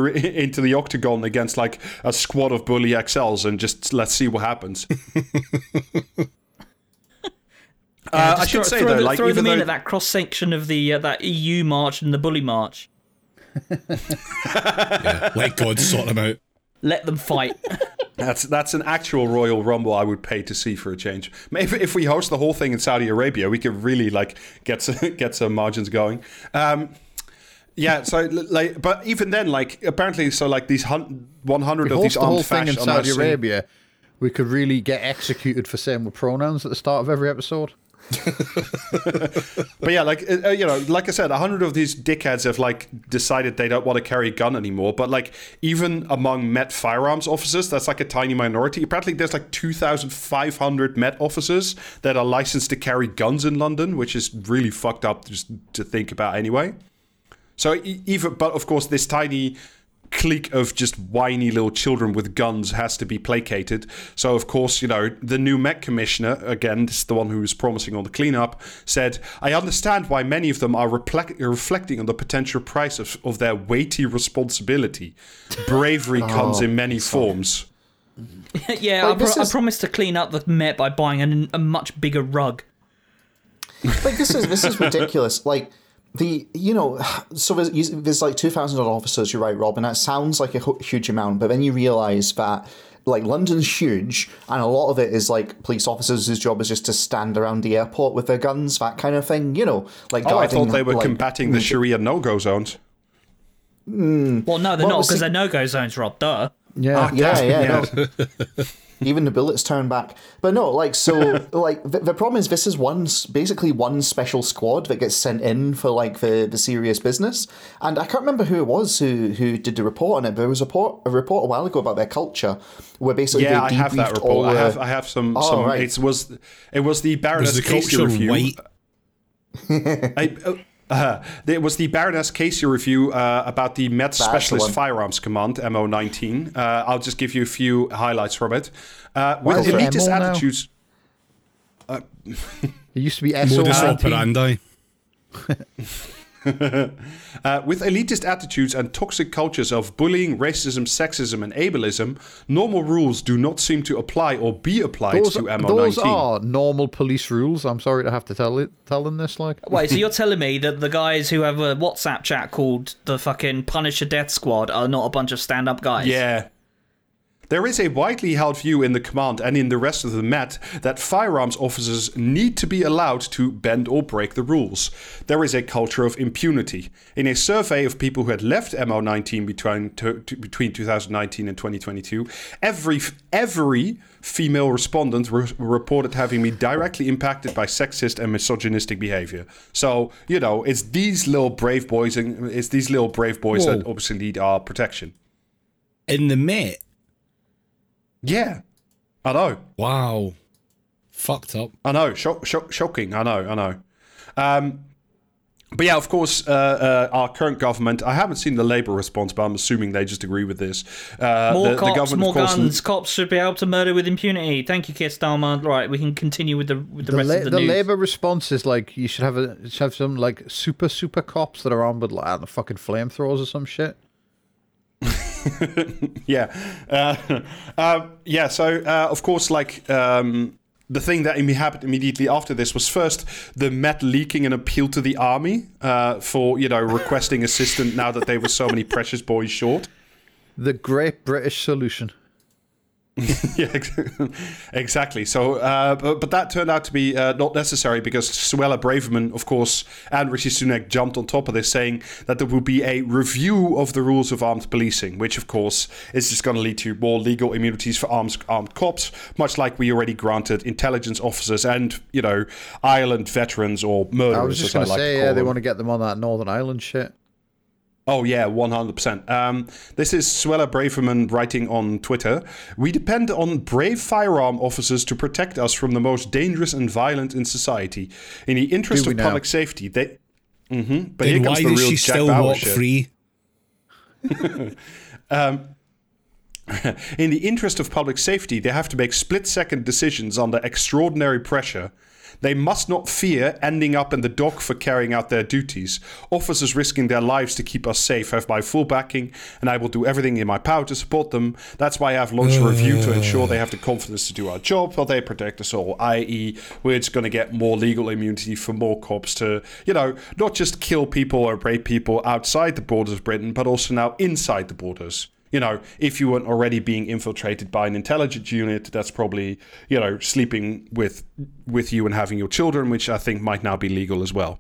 into the octagon against like a squad of bully XLs and just let's see what happens. Uh, I Just should throw, say throw though, the- like throw even them in though at that cross section of the uh, that EU march and the bully march. Yeah, let God sort them out. Let them fight. That's that's an actual Royal Rumble I would pay to see for a change. Maybe if we host the whole thing in Saudi Arabia, we could really like get some, get some margins going. Um, yeah, so like, but even then, like apparently, so like these hun- one hundred of these the whole thing in fash are now Saudi Arabia. We could really get executed for saying with pronouns at the start of every episode. But yeah, like uh, uh, you know, like I said, a hundred of these dickheads have like decided they don't want to carry a gun anymore. But like even among Met firearms officers, that's like a tiny minority. Apparently, there's like two thousand five hundred Met officers that are licensed to carry guns in London, which is really fucked up just to think about anyway. So even, but of course, this tiny clique of just whiny little children with guns has to be placated. So of course, you know, the new Met commissioner, again, this is the one who was promising on the cleanup, said, "I understand why many of them are replec- reflecting on the potential price of, of their weighty responsibility. Bravery oh, comes in many forms." yeah, Like, I, pro- this I promised to clean up the Met by buying a, a much bigger rug. like this is this is ridiculous. Like the you know, so there's, there's like two thousand odd officers. You're right, Rob, and that sounds like a huge amount. But then you realise that like London's huge, and a lot of it is like police officers whose job is just to stand around the airport with their guns, that kind of thing. You know, like Oh, I thought they were like, combating the mm. Sharia no-go zones. Well, no, they're Well, not see- because they're no-go zones, Rob. Duh. Yeah. Ah, yeah, yeah, Yeah. no. Even the bullets turn back. But no, like so, like the, the problem is this is one basically one special squad that gets sent in for like the, the serious business. And I can't remember who it was who who did the report on it, but there was a report a report a while ago about their culture, where basically Yeah, I have that debriefed all report. I have I have some. Oh, some right. It was it was the Was Baroness the Casey culture review. white? I, uh, uh, uh, it was the Baroness Casey review uh, about the Met the Specialist one. Firearms Command MO19. Uh, I'll just give you a few highlights from it. Uh, with is it elitist MO now? attitudes, It used to be Modus SO19. operandi. uh, with elitist attitudes and toxic cultures of bullying, racism, sexism, and ableism, normal rules do not seem to apply or be applied Those, to MO19. those are normal police rules. I'm sorry to have to tell it, tell them this. Like, Wait, so you're telling me that the guys who have a WhatsApp chat called the fucking Punisher Death Squad are not a bunch of stand-up guys? Yeah. There is a widely held view in the command and in the rest of the Met that firearms officers need to be allowed to bend or break the rules. There is a culture of impunity. In a survey of people who had left MO19 between, to, between 2019 and 2022, every every female respondent re- reported having been directly impacted by sexist and misogynistic behavior. So you know, it's these little brave boys and it's these little brave boys that obviously need our protection. In the Met. Yeah, I know. Wow. Fucked up. I know, shock, shock, shocking. I know, I know. Um, but yeah, of course, uh, uh, our current government. I haven't seen the Labour response, but I'm assuming they just agree with this. Uh, More the, the cops, government, more course, guns. Cops should be able to murder with impunity. Thank you, Keir Starmer. Right, we can continue with the with the, the, rest la- of the, the news. Labour response is like you should have a should have some like super super cops that are armed with like I fucking flamethrowers or some shit. yeah, uh, uh, yeah. So uh, of course, like. Um, the thing that happened immediately after this was first the Met leaking an appeal to the army uh, for you know requesting assistance now that they were so many precious boys short. The Great British Solution. yeah, ex- exactly. So, uh, but, but that turned out to be uh, not necessary because Suella Braverman, of course, and Rishi Sunak jumped on top of this, saying that there will be a review of the rules of armed policing, which, of course, is just going to lead to more legal immunities for armed, armed cops, much like we already granted intelligence officers and, you know, Ireland veterans or murderers, I was just gonna like say yeah, call they want to get them on that Northern Ireland shit. Oh yeah, one hundred percent. Um, this is Suella Braverman writing on Twitter. We depend on brave firearm officers to protect us from the most dangerous and violent in society. In the interest of now? public safety, they. hmm But here comes why the does real she Jack still Bauer walk shit. free? In the interest of public safety, they have to make split second decisions under extraordinary pressure. They must not fear ending up in the dock for carrying out their duties. Officers risking their lives to keep us safe have my full backing, and I will do everything in my power to support them. That's why I have launched a review to ensure they have the confidence to do our job while they protect us all, i.e., we're just going to get more legal immunity for more cops to, you know, not just kill people or rape people outside the borders of Britain, but also now inside the borders. You know, if you weren't already being infiltrated by an intelligence unit, that's probably, you know, sleeping with with you and having your children, which I think might now be legal as well,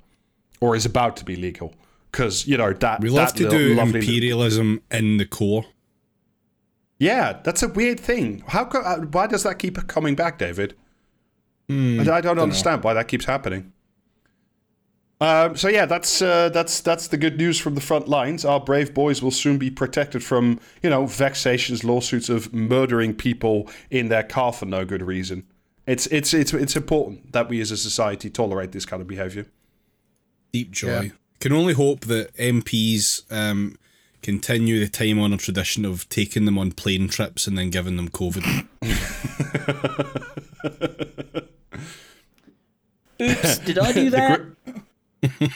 or is about to be legal, because you know that We love that to do imperialism in the core. Yeah, that's a weird thing. How? Co- uh, why does that keep coming back, David? I, I don't understand why that keeps happening. Um, so yeah, that's uh, that's that's the good news from the front lines. Our brave boys will soon be protected from you know vexatious lawsuits of murdering people in their car for no good reason. It's it's it's it's important that we as a society tolerate this kind of behavior. Deep joy. Yeah. Can only hope that MPs um, continue the time honoured tradition of taking them on plane trips and then giving them COVID. Oops, did I do that?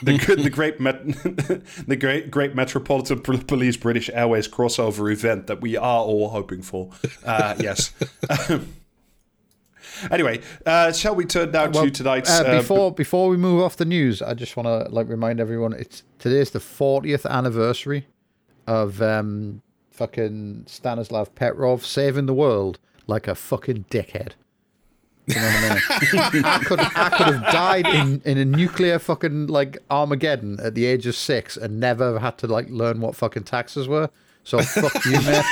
The the great, met, the great, great Metropolitan Police British Airways crossover event that we are all hoping for. Uh, yes. anyway, uh, shall we turn now Well, to tonight's? uh, uh, before before we move off the news, I just want to like remind everyone it's today's the 40th anniversary of um fucking Stanislav Petrov saving the world like a fucking dickhead. You know what I mean? I could I could have died in, in a nuclear fucking like Armageddon at the age of six and never had to like learn what fucking taxes were. So fuck you, mate.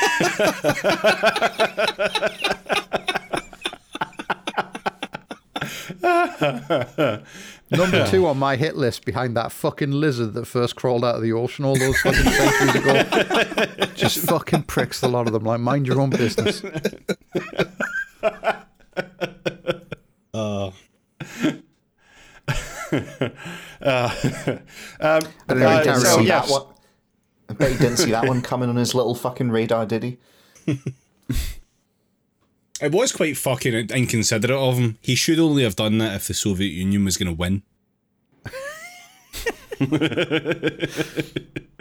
Number two on my hit list behind that fucking lizard that first crawled out of the ocean all those fucking centuries ago. Just fucking pricks, a lot of them. Like, mind your own business. Um, bet he uh, didn't so, see yes. that one. I bet he didn't see that one coming on his little fucking radar, did he? it was quite fucking inconsiderate of him. He should only have done that if the Soviet Union was going to win.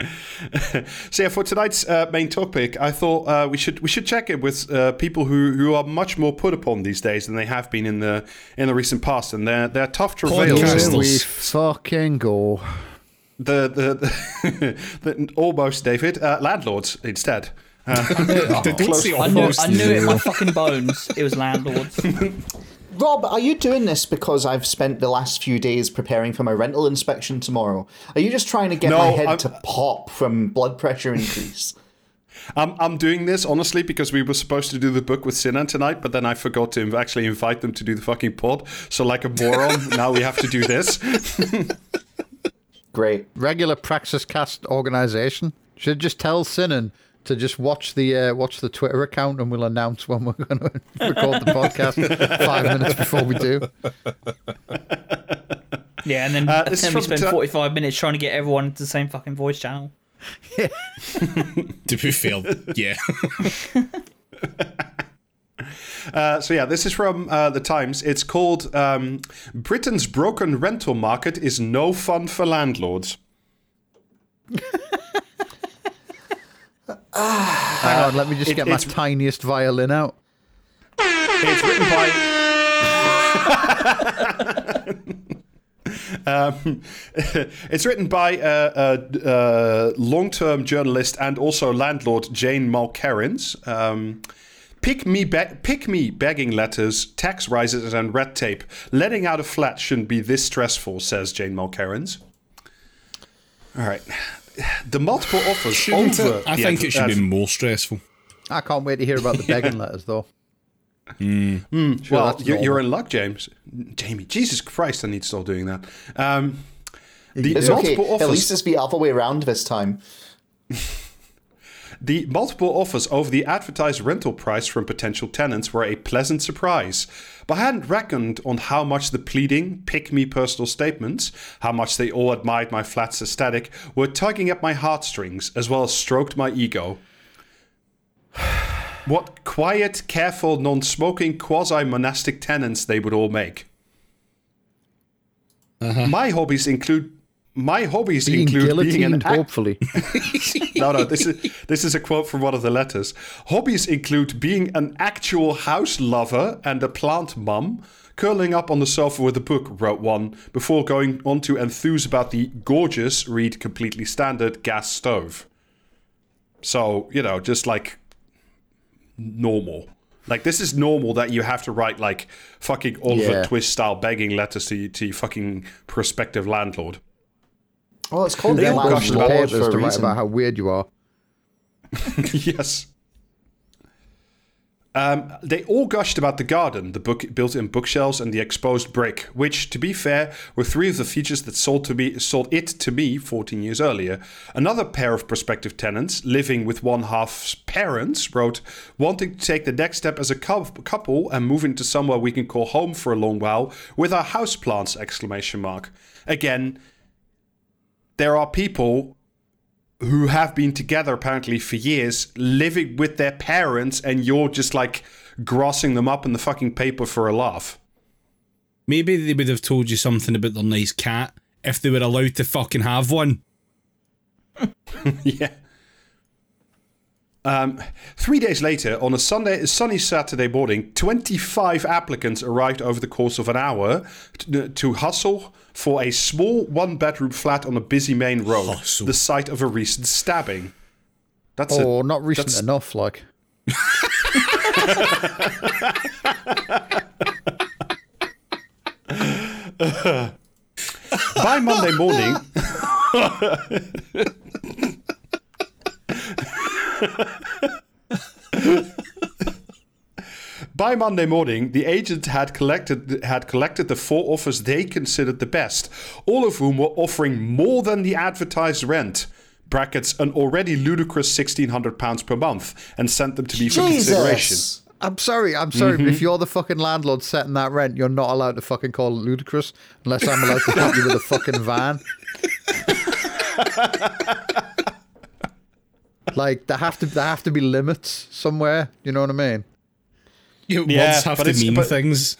So yeah, for tonight's uh, main topic, I thought uh, we should we should check it with uh, people who, who are much more put upon these days than they have been in the in the recent past, and they're they're tough travails. Podcasters. Here we fucking go. The the, the, the almost David uh, landlords instead. Uh, Don't close- I knew. I knew it in my fucking bones. It was landlords. Rob, are you doing this because I've spent the last few days preparing for my rental inspection tomorrow? Are you just trying to get No, my head I'm- to pop from blood pressure increase? I'm I'm doing this honestly because we were supposed to do the book with Sinan tonight, but then I forgot to inv- actually invite them to do the fucking pod. So like a moron, now we have to do this. Great. Regular Praxis Cast organization should just tell Sinan to just watch the uh, watch the Twitter account, and we'll announce when we're going to record the podcast five minutes before we do. Yeah, and then, Uh, and then we from spend t- 45 minutes trying to get everyone into the same fucking voice channel. Yeah. To be fair, yeah. Uh, so yeah, this is from uh, the Times. It's called um, "Britain's Broken Rental Market is No Fun for Landlords." Hang on, let me just it- get my tiniest violin out. It's written by. um, it's written by uh, uh, uh, long-term journalist and also landlord Jane Mulkerrins. Um, pick me, be- pick me begging letters, tax rises, and red tape. Letting out a flat shouldn't be this stressful, says Jane Mulkerrins. All right. The multiple offers Shouldn't over. it? I the think adver- it should be adver- more stressful. I can't wait to hear about the begging letters, though. Sure, well, you're, you're in luck, James. Jamie, Jesus Christ, I need to stop doing that. Um, the It's okay. multiple At least it's the other way around this time. the multiple offers over the advertised rental price from potential tenants were a pleasant surprise. But I hadn't reckoned on how much the pleading, pick me personal statements, how much they all admired my flat's aesthetic, were tugging at my heartstrings as well as stroked my ego. What quiet, careful, non smoking, quasi monastic tenants they would all make. Uh-huh. My hobbies include. My hobbies Being include being an act- hopefully. no, no. This is this is a quote from one of the letters. Hobbies include being an actual house lover and a plant mum. Curling up on the sofa with a book, wrote one, before going on to enthuse about the gorgeous, read completely standard, gas stove. So you know, just like normal. Like this is normal that you have to write like fucking Oliver Yeah. Twist style begging letters to to your fucking prospective landlord. Well, it's called They the all gushed gushed about landlord papers for to write reason. about how weird you are. yes. Um, they all gushed about the garden, the book built-in bookshelves, and the exposed brick, which, to be fair, were three of the features that sold to me sold it to me 14 years earlier. Another pair of prospective tenants, living with one half's parents, wrote, "Wanting to take the next step as a couple and move into somewhere we can call home for a long while with our houseplants!" Exclamation mark. Again, there are people who have been together apparently for years, living with their parents, and you're just like grossing them up in the fucking paper for a laugh. Maybe they would have told you something about their nice cat if they were allowed to fucking have one. yeah. Um, three days later, on a Sunday, sunny Saturday morning, 25 applicants arrived over the course of an hour to, to hustle for a small one bedroom flat on a busy main road, Hustle. the site of a recent stabbing. That's a- Oh, not recent that's- enough. Like, by Monday morning. By Monday morning, the agent had collected had collected the four offers they considered the best, all of whom were offering more than the advertised rent. Brackets an already ludicrous sixteen hundred pounds per month, and sent them to me for consideration. I'm sorry, I'm sorry, Mm-hmm. but if you're the fucking landlord setting that rent, you're not allowed to fucking call it ludicrous unless I'm allowed to hit you with a fucking van. like there have to there have to be limits somewhere. You know what I mean? You Yeah, words have to it's- mean but- things.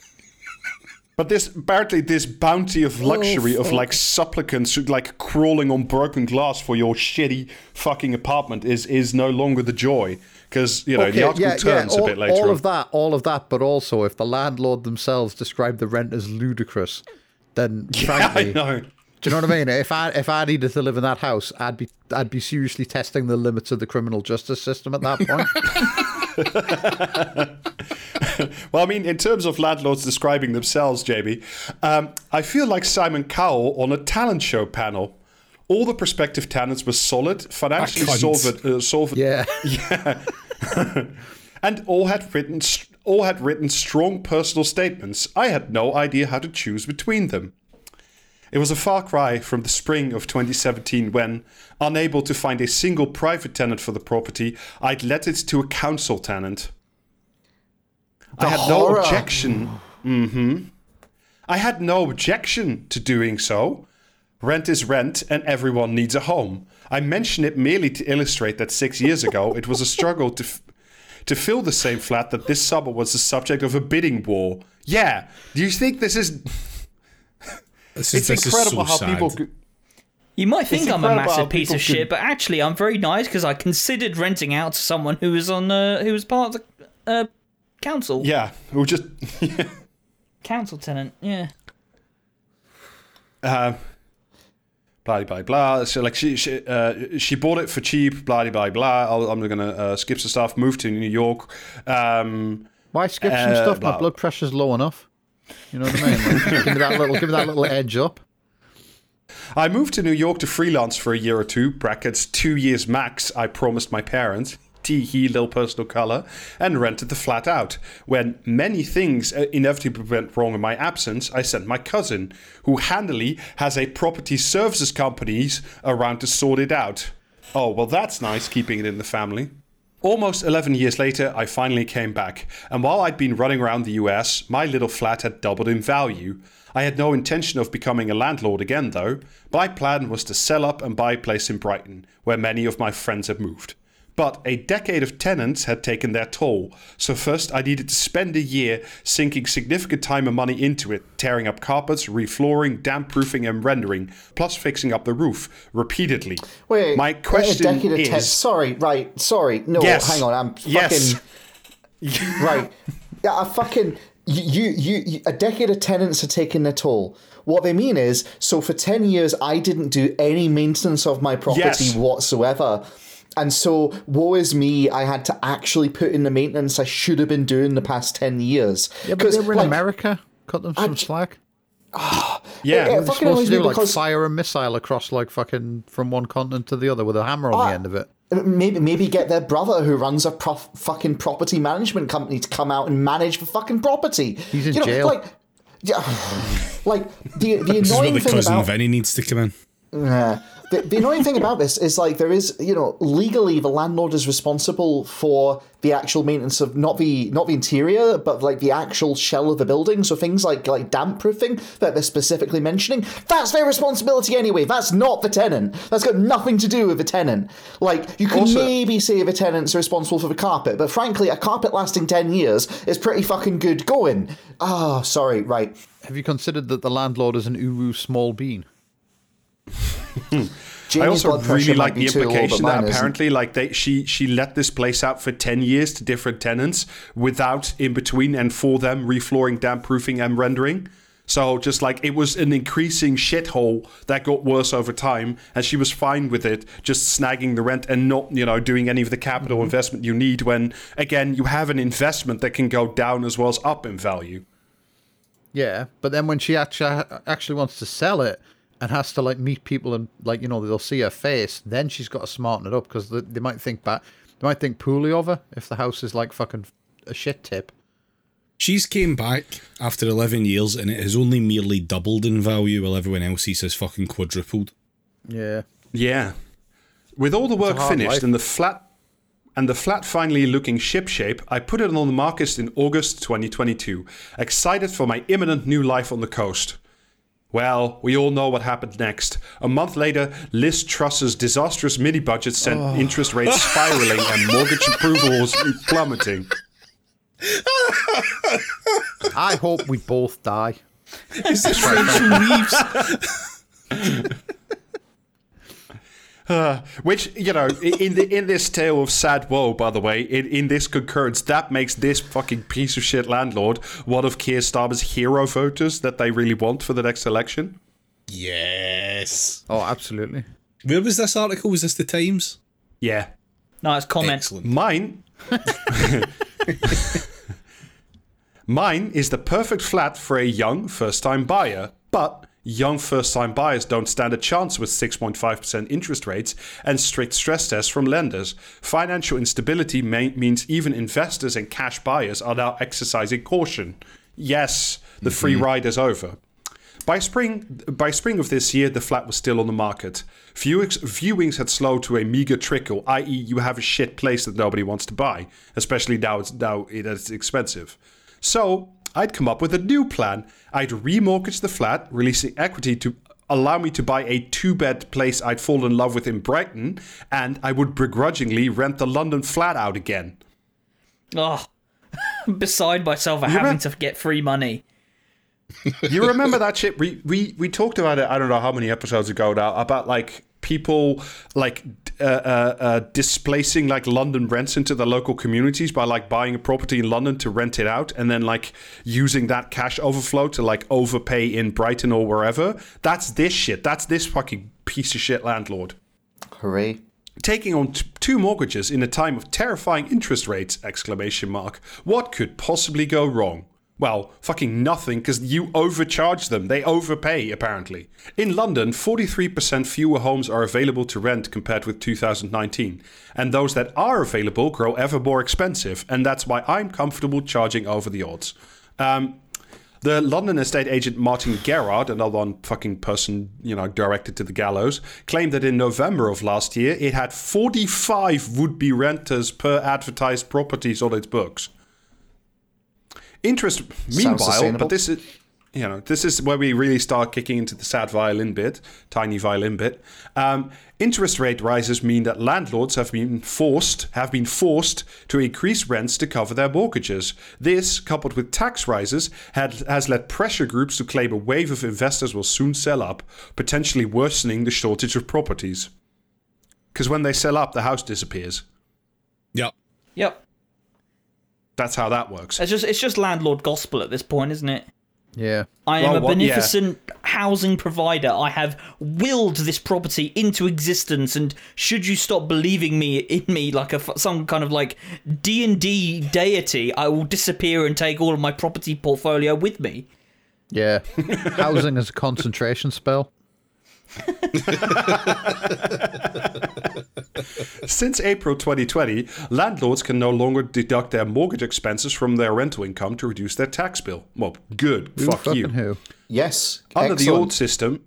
But this apparently this bounty of luxury of oh, like supplicants who like crawling on broken glass for your shitty fucking apartment is is no longer the joy because you know the article turns all, a bit later. all on. of that, all of that, but also if the landlord themselves describe the rent as ludicrous, then yeah, I frankly, know. Do you know what I mean? If I if I needed to live in that house, I'd be I'd be seriously testing the limits of the criminal justice system at that point. Well, I mean, in terms of landlords describing themselves, JB, um, I feel like Simon Cowell on a talent show panel. All the prospective tenants were solid, financially solvent, uh, solvent, yeah. and all had written all had written strong personal statements. I had no idea how to choose between them. It was a far cry from the spring of 2017 when, unable to find a single private tenant for the property, I'd let it to a council tenant. I had horror. no objection. Mm-hmm. I had no objection to doing so. Rent is rent, and everyone needs a home. I mention it merely to illustrate that six years ago it was a struggle to f- to fill the same flat that this summer was the subject of a bidding war. Yeah, do you think this is? This is, It's this incredible is so how sad. people. could- You might think I'm a massive piece of shit, could- but actually I'm very nice because I considered renting out to someone who was on uh, who was part of the uh, council Yeah, who just. council tenant. Yeah. uh, blah blah blah. So like she she, uh, she bought it for cheap. Blah blah blah. I'll, I'm gonna uh, skip some stuff. Move to New York. Um, Why skip some Uh, stuff? My blood pressure's low enough. You know what I mean? Like, give me that little, give me that little edge up. I moved to New York to freelance for a year or two. Brackets two years max. I promised my parents. Tee hee, little personal color, and rented the flat out. When many things uh, inevitably went wrong in my absence, I sent my cousin, who handily has a property services companies around to sort it out. Oh, well, that's nice, keeping it in the family. Almost 11 years later, I finally came back, and while I'd been running around the US, my little flat had doubled in value. I had no intention of becoming a landlord again, though. My plan was to sell up and buy a place in Brighton, where many of my friends had moved. But a decade of tenants had taken their toll, so first I needed to spend a year sinking significant time and money into it, tearing up carpets, reflooring, damp proofing, and rendering, plus fixing up the roof repeatedly. Wait, my question a decade of is. te- sorry, right, sorry. No, Yes. hang on. I'm fucking Yes. right. Yeah, I fucking you, you, you. A decade of tenants are taking their toll. What they mean is, so for ten years, I didn't do any maintenance of my property Yes. whatsoever. And so, woe is me, I had to actually put in the maintenance I should have been doing the past 10 years. Yeah, but they were in like, America. Cut them some j- slack. Yeah. Yeah, They're supposed to do like because- fire a missile across like fucking from one continent to the other with a hammer on Ah. the end of it. Maybe maybe get their brother who runs a prof- fucking property management company to come out and manage the fucking property. He's in you know, jail. Like, yeah, like the the This is where annoying the thing cousin about Vinny needs to come in. Yeah. The, the annoying thing about this is like there is you know legally the landlord is responsible for the actual maintenance of not the not the interior but like the actual shell of the building. So things like like damp proofing that they're specifically mentioning that's their responsibility anyway. That's not the tenant. That's got nothing to do with the tenant. Like you can Also- maybe say the tenant's responsible for the carpet but frankly a carpet lasting 10 years is pretty fucking good going. Ah sorry right. Have you considered that the landlord is an Uru small bean? I also really like the too implication that mine isn't. apparently, like they, she she let this place out for ten years to different tenants without in between and for them reflooring, damp proofing, and rendering. So just like it was an increasing shithole that got worse over time, and she was fine with it, just snagging the rent and not you know doing any of the capital Mm-hmm. investment you need. When again you have an investment that can go down as well as up in value. Yeah, but then when she actually actually wants to sell it and has to like meet people and like you know they'll see her face, then she's got to smarten it up because they, they might think back, they might think poorly of her if the house is like fucking a shit tip. She's came back after 11 years and it has only merely doubled in value while everyone else's has fucking quadrupled. Yeah, Yeah. With all the work finished life. and the flat and the flat finally looking ship shape, I put it on the market in August 2022, excited for my imminent new life on the coast. Well, we all know what happened next. A month later, Liz Truss's disastrous mini budget sent oh. interest rates spiraling and mortgage approvals plummeting. I hope we both die. Is this Rachel Reeves? Which you know, in the in this tale of sad woe, by the way, in, in this concurrence, that makes this fucking piece of shit landlord one of Keir Starmer's hero voters that they really want for the next election. Yes. Oh, absolutely. Where was this article? Was this the Times? Yeah, No, it's comment. Excellent. mine. Mine is the perfect flat for a young first-time buyer, but young first-time buyers don't stand a chance with 6.5% interest rates and strict stress tests from lenders. Financial instability may- means even investors and cash buyers are now exercising caution. Yes, the free mm-hmm. ride is over. By spring, by spring of this year, the flat was still on the market. Viewings, viewings had slowed to a meager trickle, i.e., you have a shit place that nobody wants to buy, especially now it's now it is expensive. So I'd come up with a new plan. I'd remortgage the flat, releasing equity to allow me to buy a two-bed place I'd fallen in love with in Brighton, and I would begrudgingly rent the London flat out again. Oh, beside myself at having to get free money. you remember that shit? We, we we talked about it. I don't know how many episodes ago now about like people like uh, uh, uh, displacing like London rents into the local communities by like buying a property in London to rent it out and then like using that cash overflow to like overpay in Brighton or wherever. That's this shit. That's this fucking piece of shit landlord hooray taking on t- two mortgages in a time of terrifying interest rates exclamation mark what could possibly go wrong well fucking nothing because you overcharge them. They overpay apparently. In london 43% fewer homes are available to rent compared with 2019 and those that are available grow ever more expensive and that's why i'm comfortable charging over the odds. Um, the London estate agent Martyn Gerrard, another one fucking person, you know, directed to the gallows, claimed that in November of last year it had 45 would-be renters per advertised properties on its books. Interest, meanwhile, but this is, you know, this is where we really start kicking into the sad violin bit, tiny violin bit. Um, interest rate rises mean that landlords have been forced have been forced to increase rents to cover their mortgages. This, coupled with tax rises, had, has led pressure groups to claim a wave of investors will soon sell up, potentially worsening the shortage of properties. Because when they sell up, the house disappears. Yep. Yep. That's how that works. It's just it's just landlord gospel at this point, isn't it? Yeah. I am Well, a what- yeah. beneficent housing provider. I have willed this property into existence, and should you stop believing me in me like a f- some kind of like D and D deity, I will disappear and take all of my property portfolio with me. Yeah. Housing is a concentration spell. Since April 2020, landlords can no longer deduct their mortgage expenses from their rental income to reduce their tax bill. Well, good. Who Fuck you. who? Yes. Under the old system,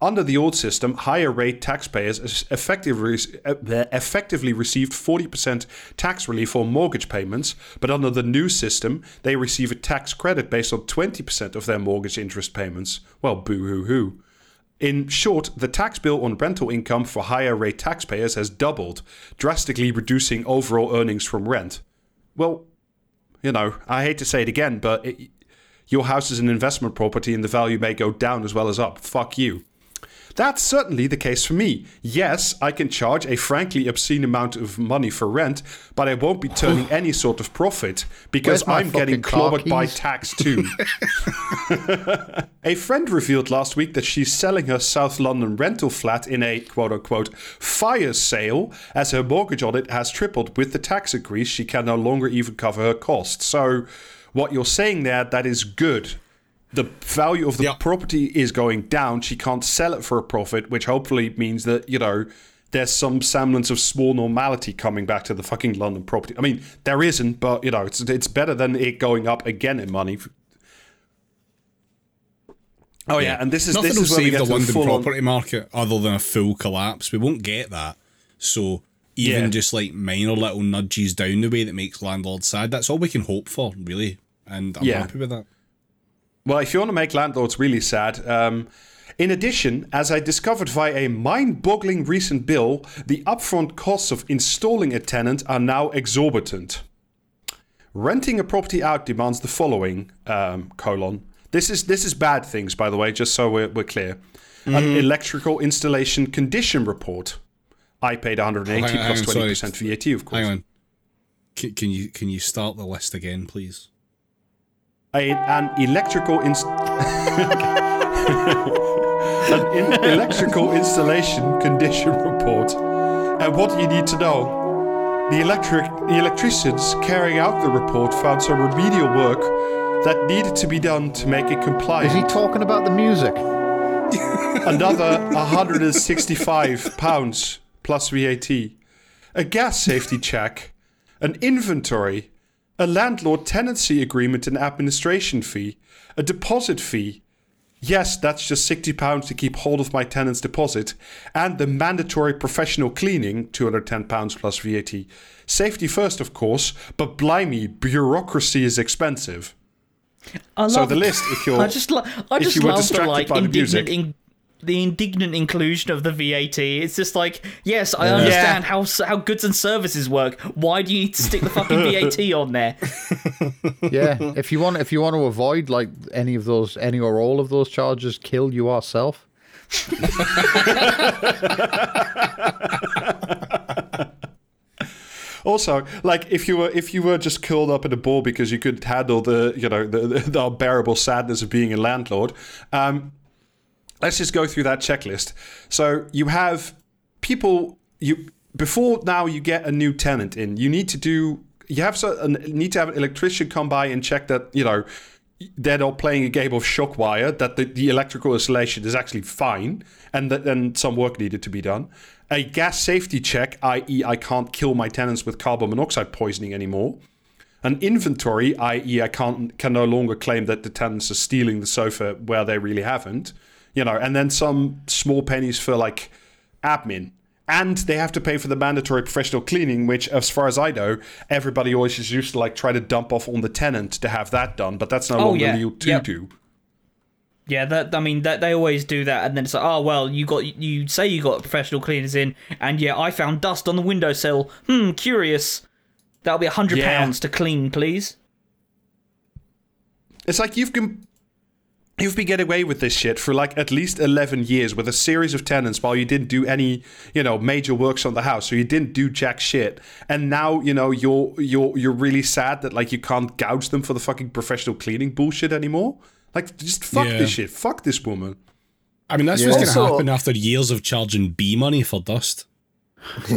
under the old system, higher rate taxpayers effectively uh, effectively received 40% tax relief on mortgage payments, but under the new system, they receive a tax credit based on 20% of their mortgage interest payments. Well, boo hoo hoo. In short, the tax bill on rental income for higher rate taxpayers has doubled, drastically reducing overall earnings from rent. Well, you know, I hate to say it again, but it, your house is an investment property and the value may go down as well as up. Fuck you. That's certainly the case for me. Yes, I can charge a frankly obscene amount of money for rent, but I won't be turning any sort of profit because I'm getting clobbered by tax too. a friend revealed last week that she's selling her South London rental flat in a quote unquote fire sale as her mortgage on it has tripled with the tax increase she can no longer even cover her costs. So what you're saying there that is good. The value of the Yeah. property is going down. She can't sell it for a profit, which hopefully means that, you know, there's some semblance of small normality coming back to the fucking London property. I mean, there isn't, but you know, it's it's better than it going up again in money. Oh yeah, and this is nothing this will is where we save get the to the London full on- property market other than a full collapse. We won't get that. So even Yeah. just like minor little nudges down the way that makes landlords sad. That's all we can hope for, really. And I'm Yeah. happy with that. Well, if you want to make landlords really sad, um, in addition, as I discovered via a mind boggling recent bill, the upfront costs of installing a tenant are now exorbitant. Renting a property out demands the following um, colon. This is this is bad things, by the way, just so we're, we're clear. An electrical installation condition report. I paid 180 Hang plus hang on, 20% sorry. VAT, of course. Hang on. Can, can you can you start the list again, please? A, an electrical inst- an in- electrical installation condition report. And what do you need to know? The electric the electricians carrying out the report found some remedial work that needed to be done to make it compliant. Is he talking about the music? Another 165 pounds plus VAT. A gas safety check, an inventory, a landlord tenancy agreement and administration fee, a deposit fee. Yes, that's just 60 pounds to keep hold of my tenant's deposit, and the mandatory professional cleaning, 210 pounds plus VAT. Safety first, of course, but blimey, bureaucracy is expensive. I love So the list, if you're I just, lo- I if just you were love the distracted like by the music. in, the indignant inclusion of the VAT. It's just like, yes, I Yeah. understand how how goods and services work. Why do you need to stick the fucking VAT on there? Yeah. if you want if you want to avoid like any of those any or all of those charges, kill you yourself. Also, like if you were if you were just curled up in a ball because you couldn't handle the you know the, the, the unbearable sadness of being a landlord, um, let's just go through that checklist. So you have people you before now you get a new tenant in. You need to do you have so, need to have an electrician come by and check that you know they're not playing a game of shock wire, that the, the electrical installation is actually fine, and that then some work needed to be done. A gas safety check, i.e., I can't kill my tenants with carbon monoxide poisoning anymore. An inventory, i.e., I can't can no longer claim that the tenants are stealing the sofa where they really haven't. You know, and then some small pennies for like admin. And they have to pay for the mandatory professional cleaning, which, as far as I know, everybody always just used to like try to dump off on the tenant to have that done, but that's no Oh, longer yeah. legal to Yep. do. Yeah, that I mean that they always do that, and then it's like, oh well, you got you say you got professional cleaners in, and yeah, I found dust on the windowsill. Hmm, curious. That'll be a hundred Yeah. pounds to clean, please. It's like you've you've been getting away with this shit for like at least 11 years with a series of tenants while you didn't do any you know major works on the house so you didn't do jack shit and now you know you're you're you're really sad that like you can't gouge them for the fucking professional cleaning bullshit anymore Like, just fuck Yeah. this shit. Fuck this woman. I mean, that's Yeah. what's going to Also- happen after years of charging B money for dust.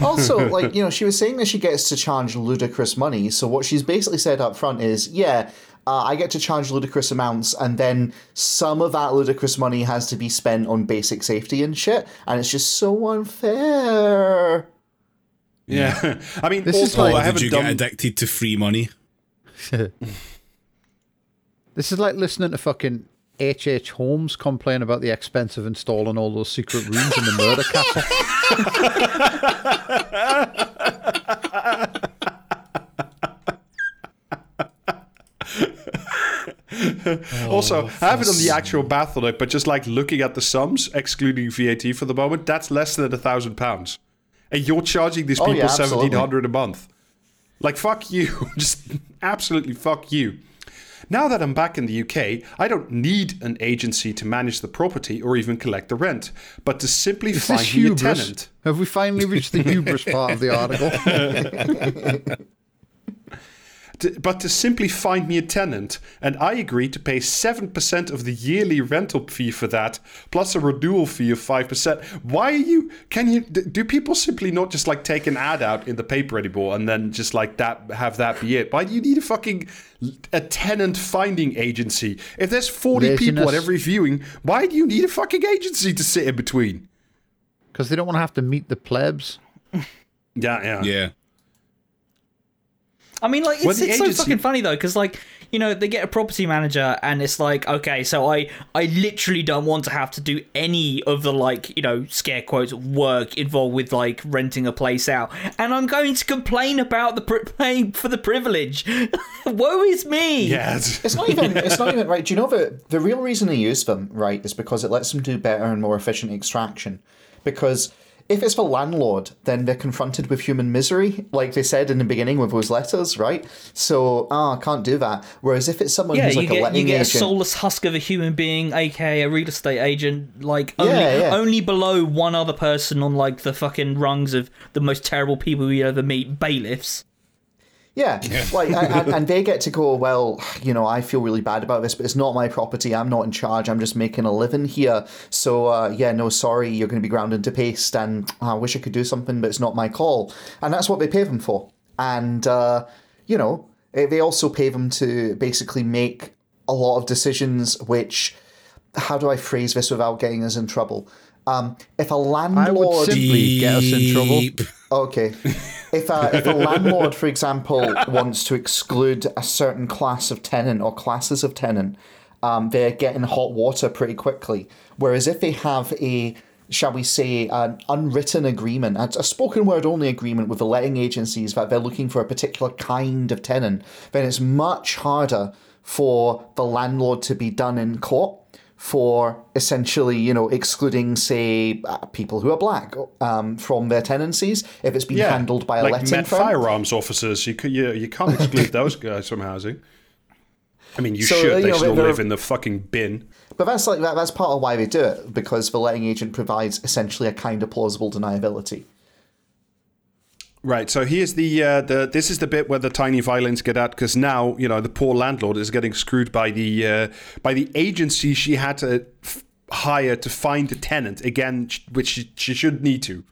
Also, like, you know, she was saying that she gets to charge ludicrous money. So what she's basically said up front is, yeah, uh, I get to charge ludicrous amounts, and then some of that ludicrous money has to be spent on basic safety and shit. And it's just so unfair. Yeah. I mean, This is also, like- I Did haven't you done. get addicted to free money? This is like listening to fucking H.H. H. Holmes complain about the expense of installing all those secret rooms in the murder castle. Oh, also, I haven't done the actual math on it, but just like looking at the sums, excluding VAT for the moment, that's less than a thousand pounds. And you're charging these Oh, people yeah, seventeen hundred a month. Like fuck you. just absolutely fuck you. Now that I'm back in the UK, I don't need an agency to manage the property or even collect the rent, but to simply Is find a tenant. Have we finally reached the hubris part of the article? to, but to simply find me a tenant, and I agreed to pay 7% of the yearly rental fee for that, plus a renewal fee of 5%. Why are you, can you, do people simply not just like take an ad out in the paper anymore and then just like that, have that be it? Why do you need a fucking, a tenant finding agency? If there's 40 people at Laziness. every viewing, why do you need a fucking agency to sit in between? Because they don't want to have to meet the plebs. Yeah, yeah. Yeah. I mean, like, Well, it's, the it's so fucking funny though, because like, you know, they get a property manager, and it's like, okay, so I, I literally don't want to have to do any of the like, you know, scare quotes work involved with like renting a place out, and I'm going to complain about the pri- paying for the privilege. Woe is me. Yeah, it's- It's not even. It's not even right. Do you know the the real reason they use them right is because it lets them do better and more efficient extraction. Because if it's the landlord, then they're confronted with human misery, like they said in the beginning with those letters, right? So ah, I can't do that. Whereas if it's someone Yeah, who's like a get letting you get a soulless husk of a human being, aka a real estate agent, like only Yeah, yeah. only below one other person on like the fucking rungs of the most terrible people you ever meet, bailiffs. Yeah, like, and, and- they get to go. Well, you know, I feel really bad about this, but it's not my property. I'm not in charge. I'm just making a living here. So, uh, yeah, no, sorry, you're going to be ground into paste, and I wish I could do something, but it's not my call. And that's what they pay them for. And uh, you know, eh, they also pay them to basically make a lot of decisions. Which, how do I phrase this without getting us in trouble? Um, if a landlord, I would simply get us in trouble. Okay. If a, if a landlord, for example, wants to exclude a certain class of tenant or classes of tenant, um, they're getting hot water pretty quickly. Whereas if they have a, shall we say, an unwritten agreement, a, a spoken word only agreement with the letting agencies that they're looking for a particular kind of tenant, then it's much harder for the landlord to be done in court for essentially, you know, excluding, say, uh, people who are black um, from their tenancies if it's been yeah. handled by a like letting firm. firearms officers. You, could, you, you can't exclude those guys from housing. I mean, you So, should. you They know, still live in the fucking bin. But that's like that, that's part of why they do it because the letting agent provides essentially a kind of plausible deniability. Right. So here's the uh, the this is the bit where the tiny violins get out because now you know the poor landlord is getting screwed by the uh, by the agency she had to f- hire to find a tenant again, which she, she should need to.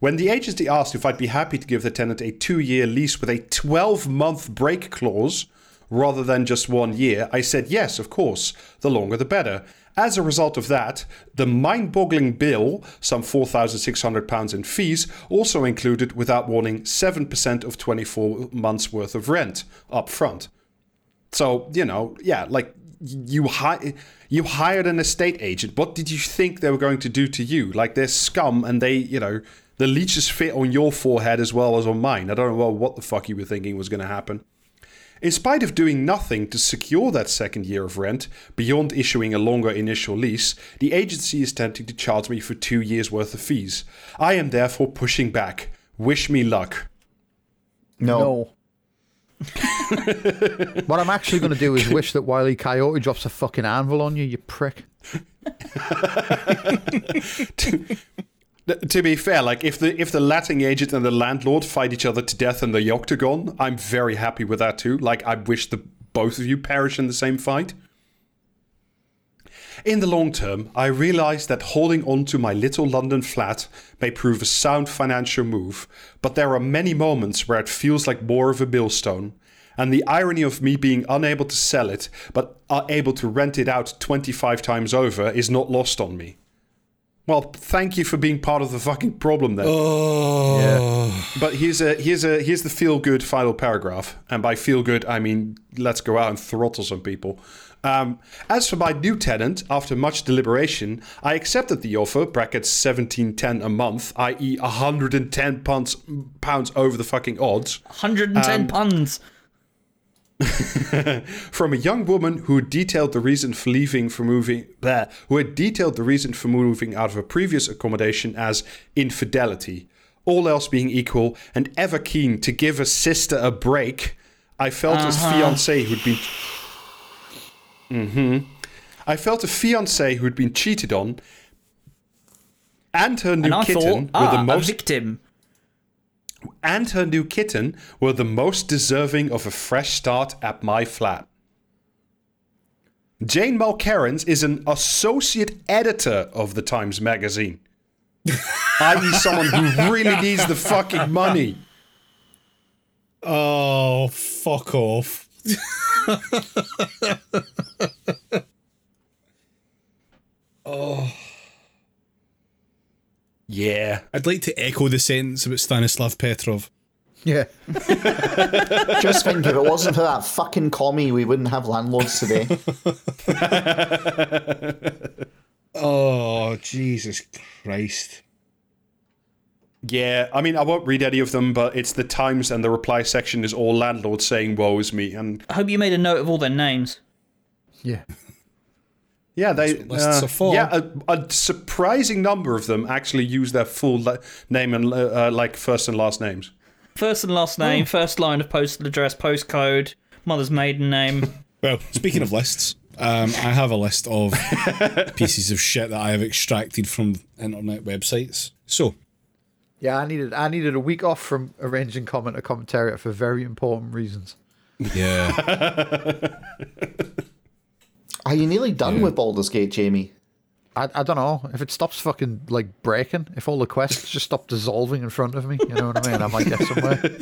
When the agency asked if I'd be happy to give the tenant a two-year lease with a 12-month break clause rather than just one year, I said yes, of course. The longer the better. As a result of that, the mind boggling bill, some £4,600 in fees, also included, without warning, 7% of 24 months' worth of rent up front. So, you know, yeah, like you hi- you hired an estate agent. What did you think they were going to do to you? Like they're scum and they, you know, the leeches fit on your forehead as well as on mine. I don't know what the fuck you were thinking was going to happen. In spite of doing nothing to secure that second year of rent, beyond issuing a longer initial lease, the agency is attempting to charge me for two years' worth of fees. I am therefore pushing back. Wish me luck. No. No. what I'm actually going to do is wish that Wiley Coyote drops a fucking anvil on you, you prick. to be fair, like if the if the letting agent and the landlord fight each other to death in the octagon, I'm very happy with that too. Like I wish the both of you perish in the same fight. In the long term, I realize that holding on to my little London flat may prove a sound financial move, but there are many moments where it feels like more of a millstone. And the irony of me being unable to sell it, but are able to rent it out 25 times over, is not lost on me. Well, thank you for being part of the fucking problem then. Oh, But here's a here's a here's the feel good final paragraph, and by feel good I mean let's go out and throttle some people. Um, as for my new tenant, after much deliberation, I accepted the offer (brackets seventeen ten a month, i.e., hundred and ten pounds pounds over the fucking odds) 110 Um, puns. from a young woman who detailed the reason for leaving for moving bleh, who had detailed the reason for moving out of a previous accommodation as infidelity all else being equal and ever keen to give a sister a break i felt as fiance who'd been hmm i felt a fiance who'd been cheated on and her new And kitten thought, were ah, the a most victim. And her new kitten were the most deserving of a fresh start at my flat. Jane Mulkerrins is an associate editor of the Times Magazine, i.e., someone who really needs the fucking money. oh, fuck off. Oh. Yeah. I'd like to echo the sentence about Stanislav Petrov. Yeah. Just think, if it wasn't for that fucking commie, we wouldn't have landlords today. Oh, Jesus Christ. Yeah, I mean, I won't read any of them, but it's the Times and the reply section is all landlords saying, woe is me. And I hope you made a note of all their names. Yeah. Yeah, they. what lists uh, are for. Yeah, a, a surprising number of them actually use their full le- name and uh, like first and last names. First and last name, first line of postal address, postcode, mother's maiden name. Well, speaking of lists, um, I have a list of pieces of shit that I have extracted from internet websites. So, Yeah, I needed I needed a week off from arranging comment or commentary for very important reasons. yeah. Are you nearly done with Baldur's Gate, Jamie? I, I don't know if it stops fucking like breaking. If all the quests just stop dissolving in front of me, you know what I mean? I might get somewhere.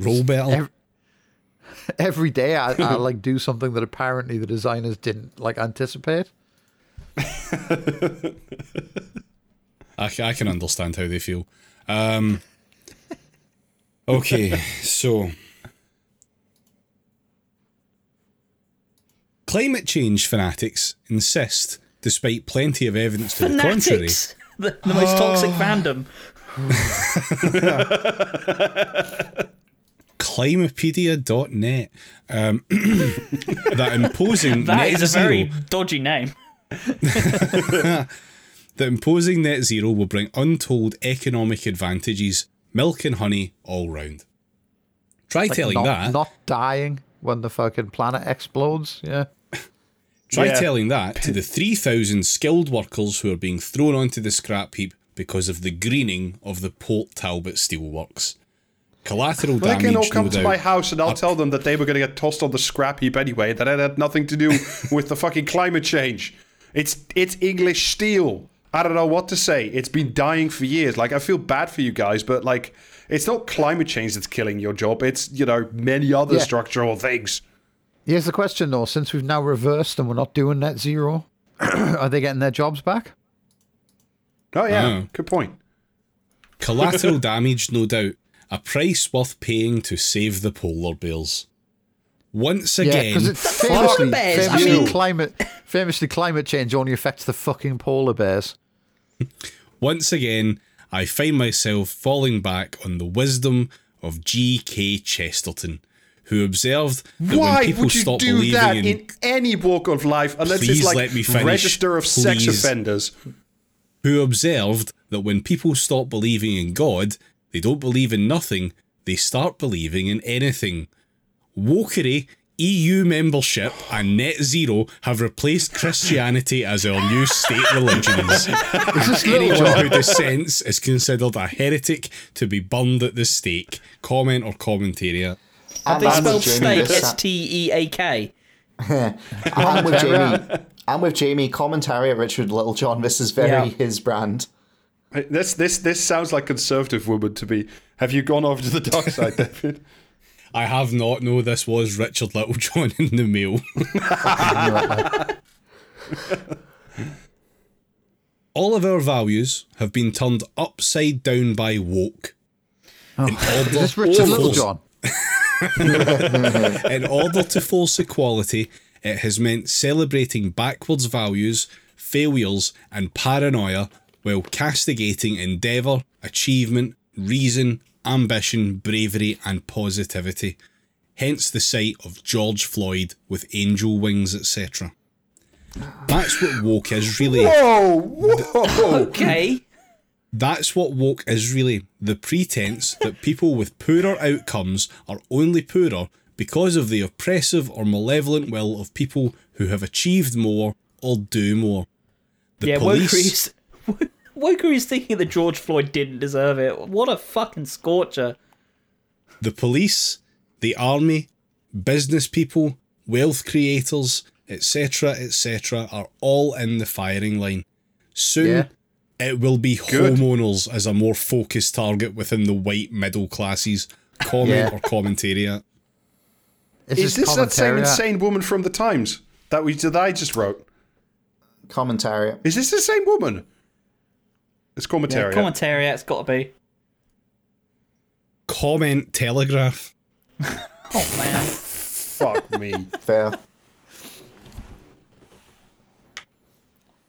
Roll battle. Every, every day, I, I like do something that apparently the designers didn't like anticipate. I, I can understand how they feel. Um, okay, so climate change fanatics insist, despite plenty of evidence to the contrary. Fanatics! The, the most toxic fandom. Climapedia.net um, that imposing That net is a zero, very dodgy name. that imposing net zero will bring untold economic advantages, milk and honey all round. Try Like telling not, that. not dying when the fucking planet explodes. Yeah. Try Yeah. telling that to the 3,000 skilled workers who are being thrown onto the scrap heap because of the greening of the Port Talbot Steelworks. Collateral Well, they can all come no to doubt. my house and I'll tell them that they were going to get tossed on the scrap heap anyway. That it had nothing to do with the fucking climate change. It's it's English steel. I don't know what to say. It's been dying for years. Like I feel bad for you guys, but like it's not climate change that's killing your job. It's you know many other Yeah. structural things. Here's the question though: since we've now reversed and we're not doing net zero, are they getting their jobs back? Oh yeah, Oh. good point. Collateral damage, no doubt. A price worth paying to save the polar bears. Once again, because it's famously, bears, I mean- climate, famously climate change only affects the fucking polar bears. once again, I find myself falling back on the wisdom of G.K. Chesterton, who observed that Why when people would you stop do believing that in, in any walk of life unless Please it's like let me finish, register of sex offenders? who observed that when people stop believing in God, they don't believe in nothing, they start believing in anything. Wokery, EU membership, and net zero have replaced Christianity as our new state religions. Anyone who dissents is considered a heretic to be burned at the stake. Comment or commentariat. Have they That's spelled Jamie steak S T E A K? I'm with Jamie. I'm with Jamie. Commentary at Richard Littlejohn. This is very Yeah. his brand. This this this sounds like conservative woman to me. Have you gone over to the dark side, David? I have not. No, this was Richard Littlejohn in the mail. All of our values have been turned upside down by woke. Oh. In order, Is this Richard Littlejohn? in order to force equality, it has meant celebrating backwards values, failures, and paranoia while castigating endeavour, achievement, reason, ambition, bravery, and positivity. Hence the sight of George Floyd with angel wings, etc. That's what woke is really. Whoa, whoa! Okay. That's what woke is really the pretense that people with poorer outcomes are only poorer because of the oppressive or malevolent will of people who have achieved more or do more. The yeah, police, Wokery's Wokery's thinking that George Floyd didn't deserve it. What a fucking scorcher. the police, the army, business people, wealth creators, etc., etc., are all in the firing line. Soon, Yeah. It will be Good. homeowners as a more focused target within the white middle classes. Comment Yeah. or commentariat. Is this that same insane woman from the Times that we that I just wrote? Commentary. Is this the same woman? It's commentary. Commentary, it's got to be. Comment Telegraph. Oh man. Fuck me. Fair.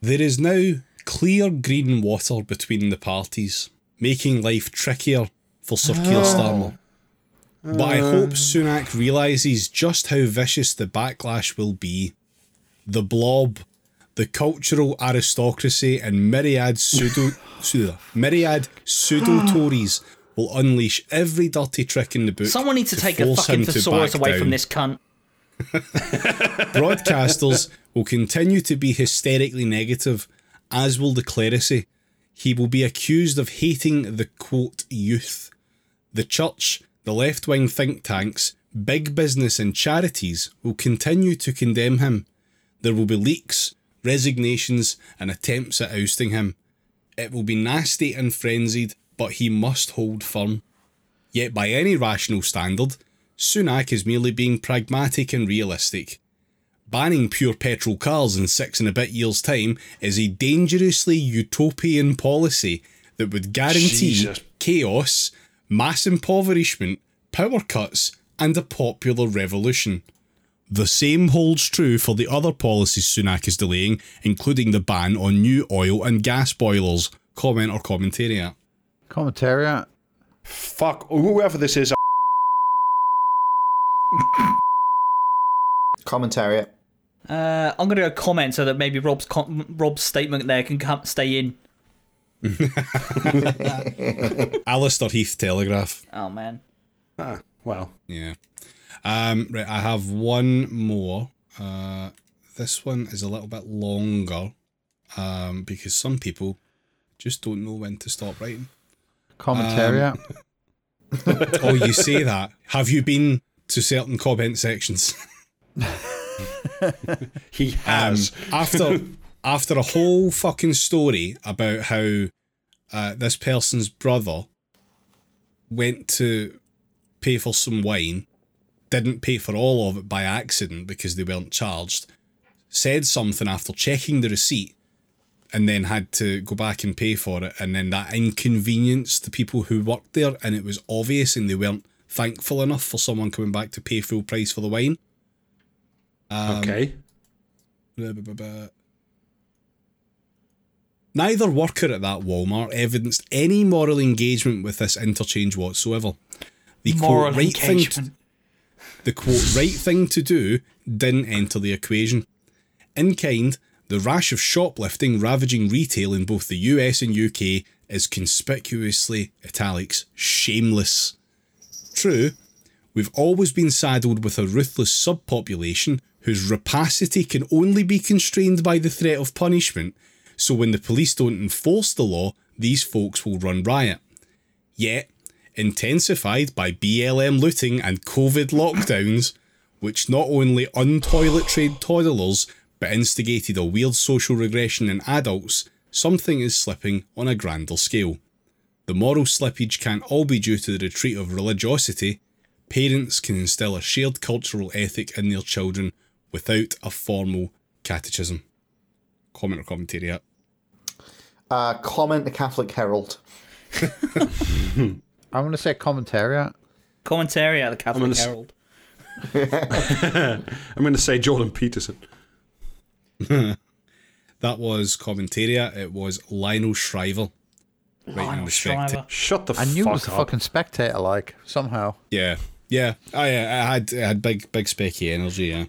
There is now clear green water between the parties, making life trickier for Sir Keir oh. Starmer. But I hope oh. Sunak realises just how vicious the backlash will be. The blob, the cultural aristocracy, and myriad pseudo, pseudo myriad pseudo Tories will unleash every dirty trick in the book. Someone needs to take a fucking him thesaurus away down. from this cunt. Broadcasters will continue to be hysterically negative, as will the clerisy. He will be accused of hating the quote youth. The church, the left wing think tanks, big business, and charities will continue to condemn him. There will be leaks, resignations, and attempts at ousting him. It will be nasty and frenzied, but he must hold firm. Yet, by any rational standard, Sunak is merely being pragmatic and realistic. Banning pure petrol cars in six and a bit years' time is a dangerously utopian policy that would guarantee Jesus. chaos, mass impoverishment, power cuts, and a popular revolution. The same holds true for the other policies Sunak is delaying, including the ban on new oil and gas boilers. Comment or commentariat. Commentariat. Fuck whoever this is. Commentary. Uh, I'm gonna go comment so that maybe Rob's com- Rob's statement there can come, stay in. Allister Heath Telegraph. Oh man. Ah, well, Yeah. Um, right, I have one more. Uh, this one is a little bit longer um, because some people just don't know when to stop writing. Commentariat. Oh, you say that. Have you been to certain comment sections? he Um, has. after after a whole fucking story about how uh, this person's brother went to pay for some wine, didn't pay for all of it by accident because they weren't charged, said something after checking the receipt, and then had to go back and pay for it, and then that inconvenienced the people who worked there, and it was obvious, and they weren't thankful enough for someone coming back to pay full price for the wine. Um, okay. Blah, blah, blah. Neither worker at that Walmart evidenced any moral engagement with this interchange whatsoever. The Moral quote, right thing engagement. the quote right thing to do didn't enter the equation. In kind, the rash of shoplifting ravaging retail in both the US and UK is conspicuously italics shameless. True, we've always been saddled with a ruthless subpopulation whose rapacity can only be constrained by the threat of punishment, so when the police don't enforce the law, these folks will run riot. Yet, intensified by BLM looting and COVID lockdowns, which not only untoilet trained toddlers but instigated a weird social regression in adults, something is slipping on a grander scale. The moral slippage can't all be due to the retreat of religiosity. Parents can instill a shared cultural ethic in their children without a formal catechism. Comment or commentary at? Uh, comment the Catholic Herald. I'm going to say commentariat. Commentary at the Catholic gonna s- Herald. I'm going to say Jordan Peterson. That was commentariat. It was Lionel Shriver. Right Lionel respect to- Shriver. Shut the I knew fuck it was the up. fucking spectator, like, somehow. Yeah, yeah. I, I had I had big big specky energy. Yeah.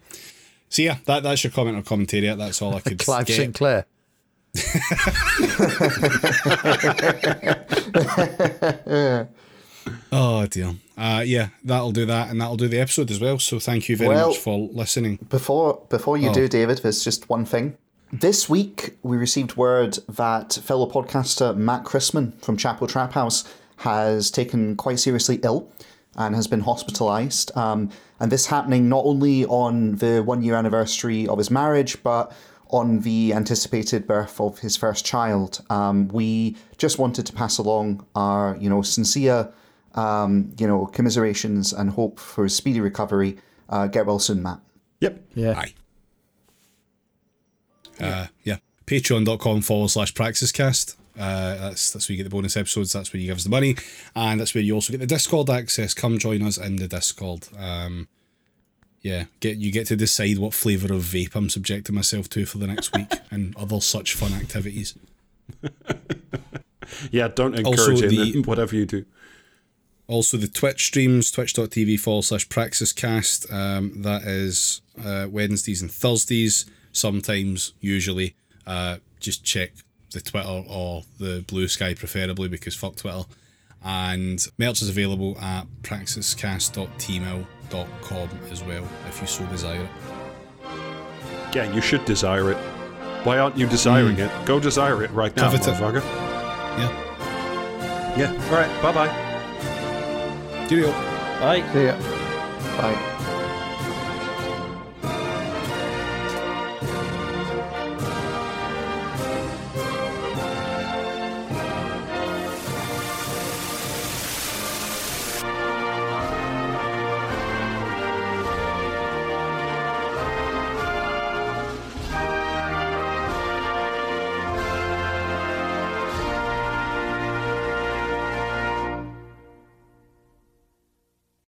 So yeah, that that's your comment or commentary. That's all I could Clive get. Sinclair. Oh dear. Uh, yeah, that'll do that, and that'll do the episode as well. So thank you very Well- much for listening. Before before you do, David, there's just one thing. This week we received word that fellow podcaster Matt Christman from Chapo Trap House has taken quite seriously ill and has been hospitalised. Um, and this happening not only on the one year anniversary of his marriage, but on the anticipated birth of his first child. Um, we just wanted to pass along our, you know, sincere, um, you know, commiserations and hope for his speedy recovery. Uh, get well soon, Matt. Yep. Yeah. Aye. Uh, yeah. Patreon.com forward slash praxiscast. Uh, that's that's where you get the bonus episodes. That's where you give us the money, and that's where you also get the Discord access. Come join us in the Discord. Um, yeah, get you get to decide what flavour of vape I'm subjecting myself to for the next week, and other such fun activities. Yeah, don't encourage it the- in whatever you do. Also, the Twitch streams, twitch.tv forward slash praxiscast. Um, that is uh, Wednesdays and Thursdays, sometimes, usually. Uh, just check the Twitter or the Blue Sky, preferably, because fuck Twitter. And merch is available at praxiscast.teemill.com as well, if you so desire it. Yeah, you should desire it. Why aren't you desiring hmm. it? Go desire it right now, motherfucker. Yeah. Yeah. All right. Bye bye. Cheerio. Right. See ya. Bye.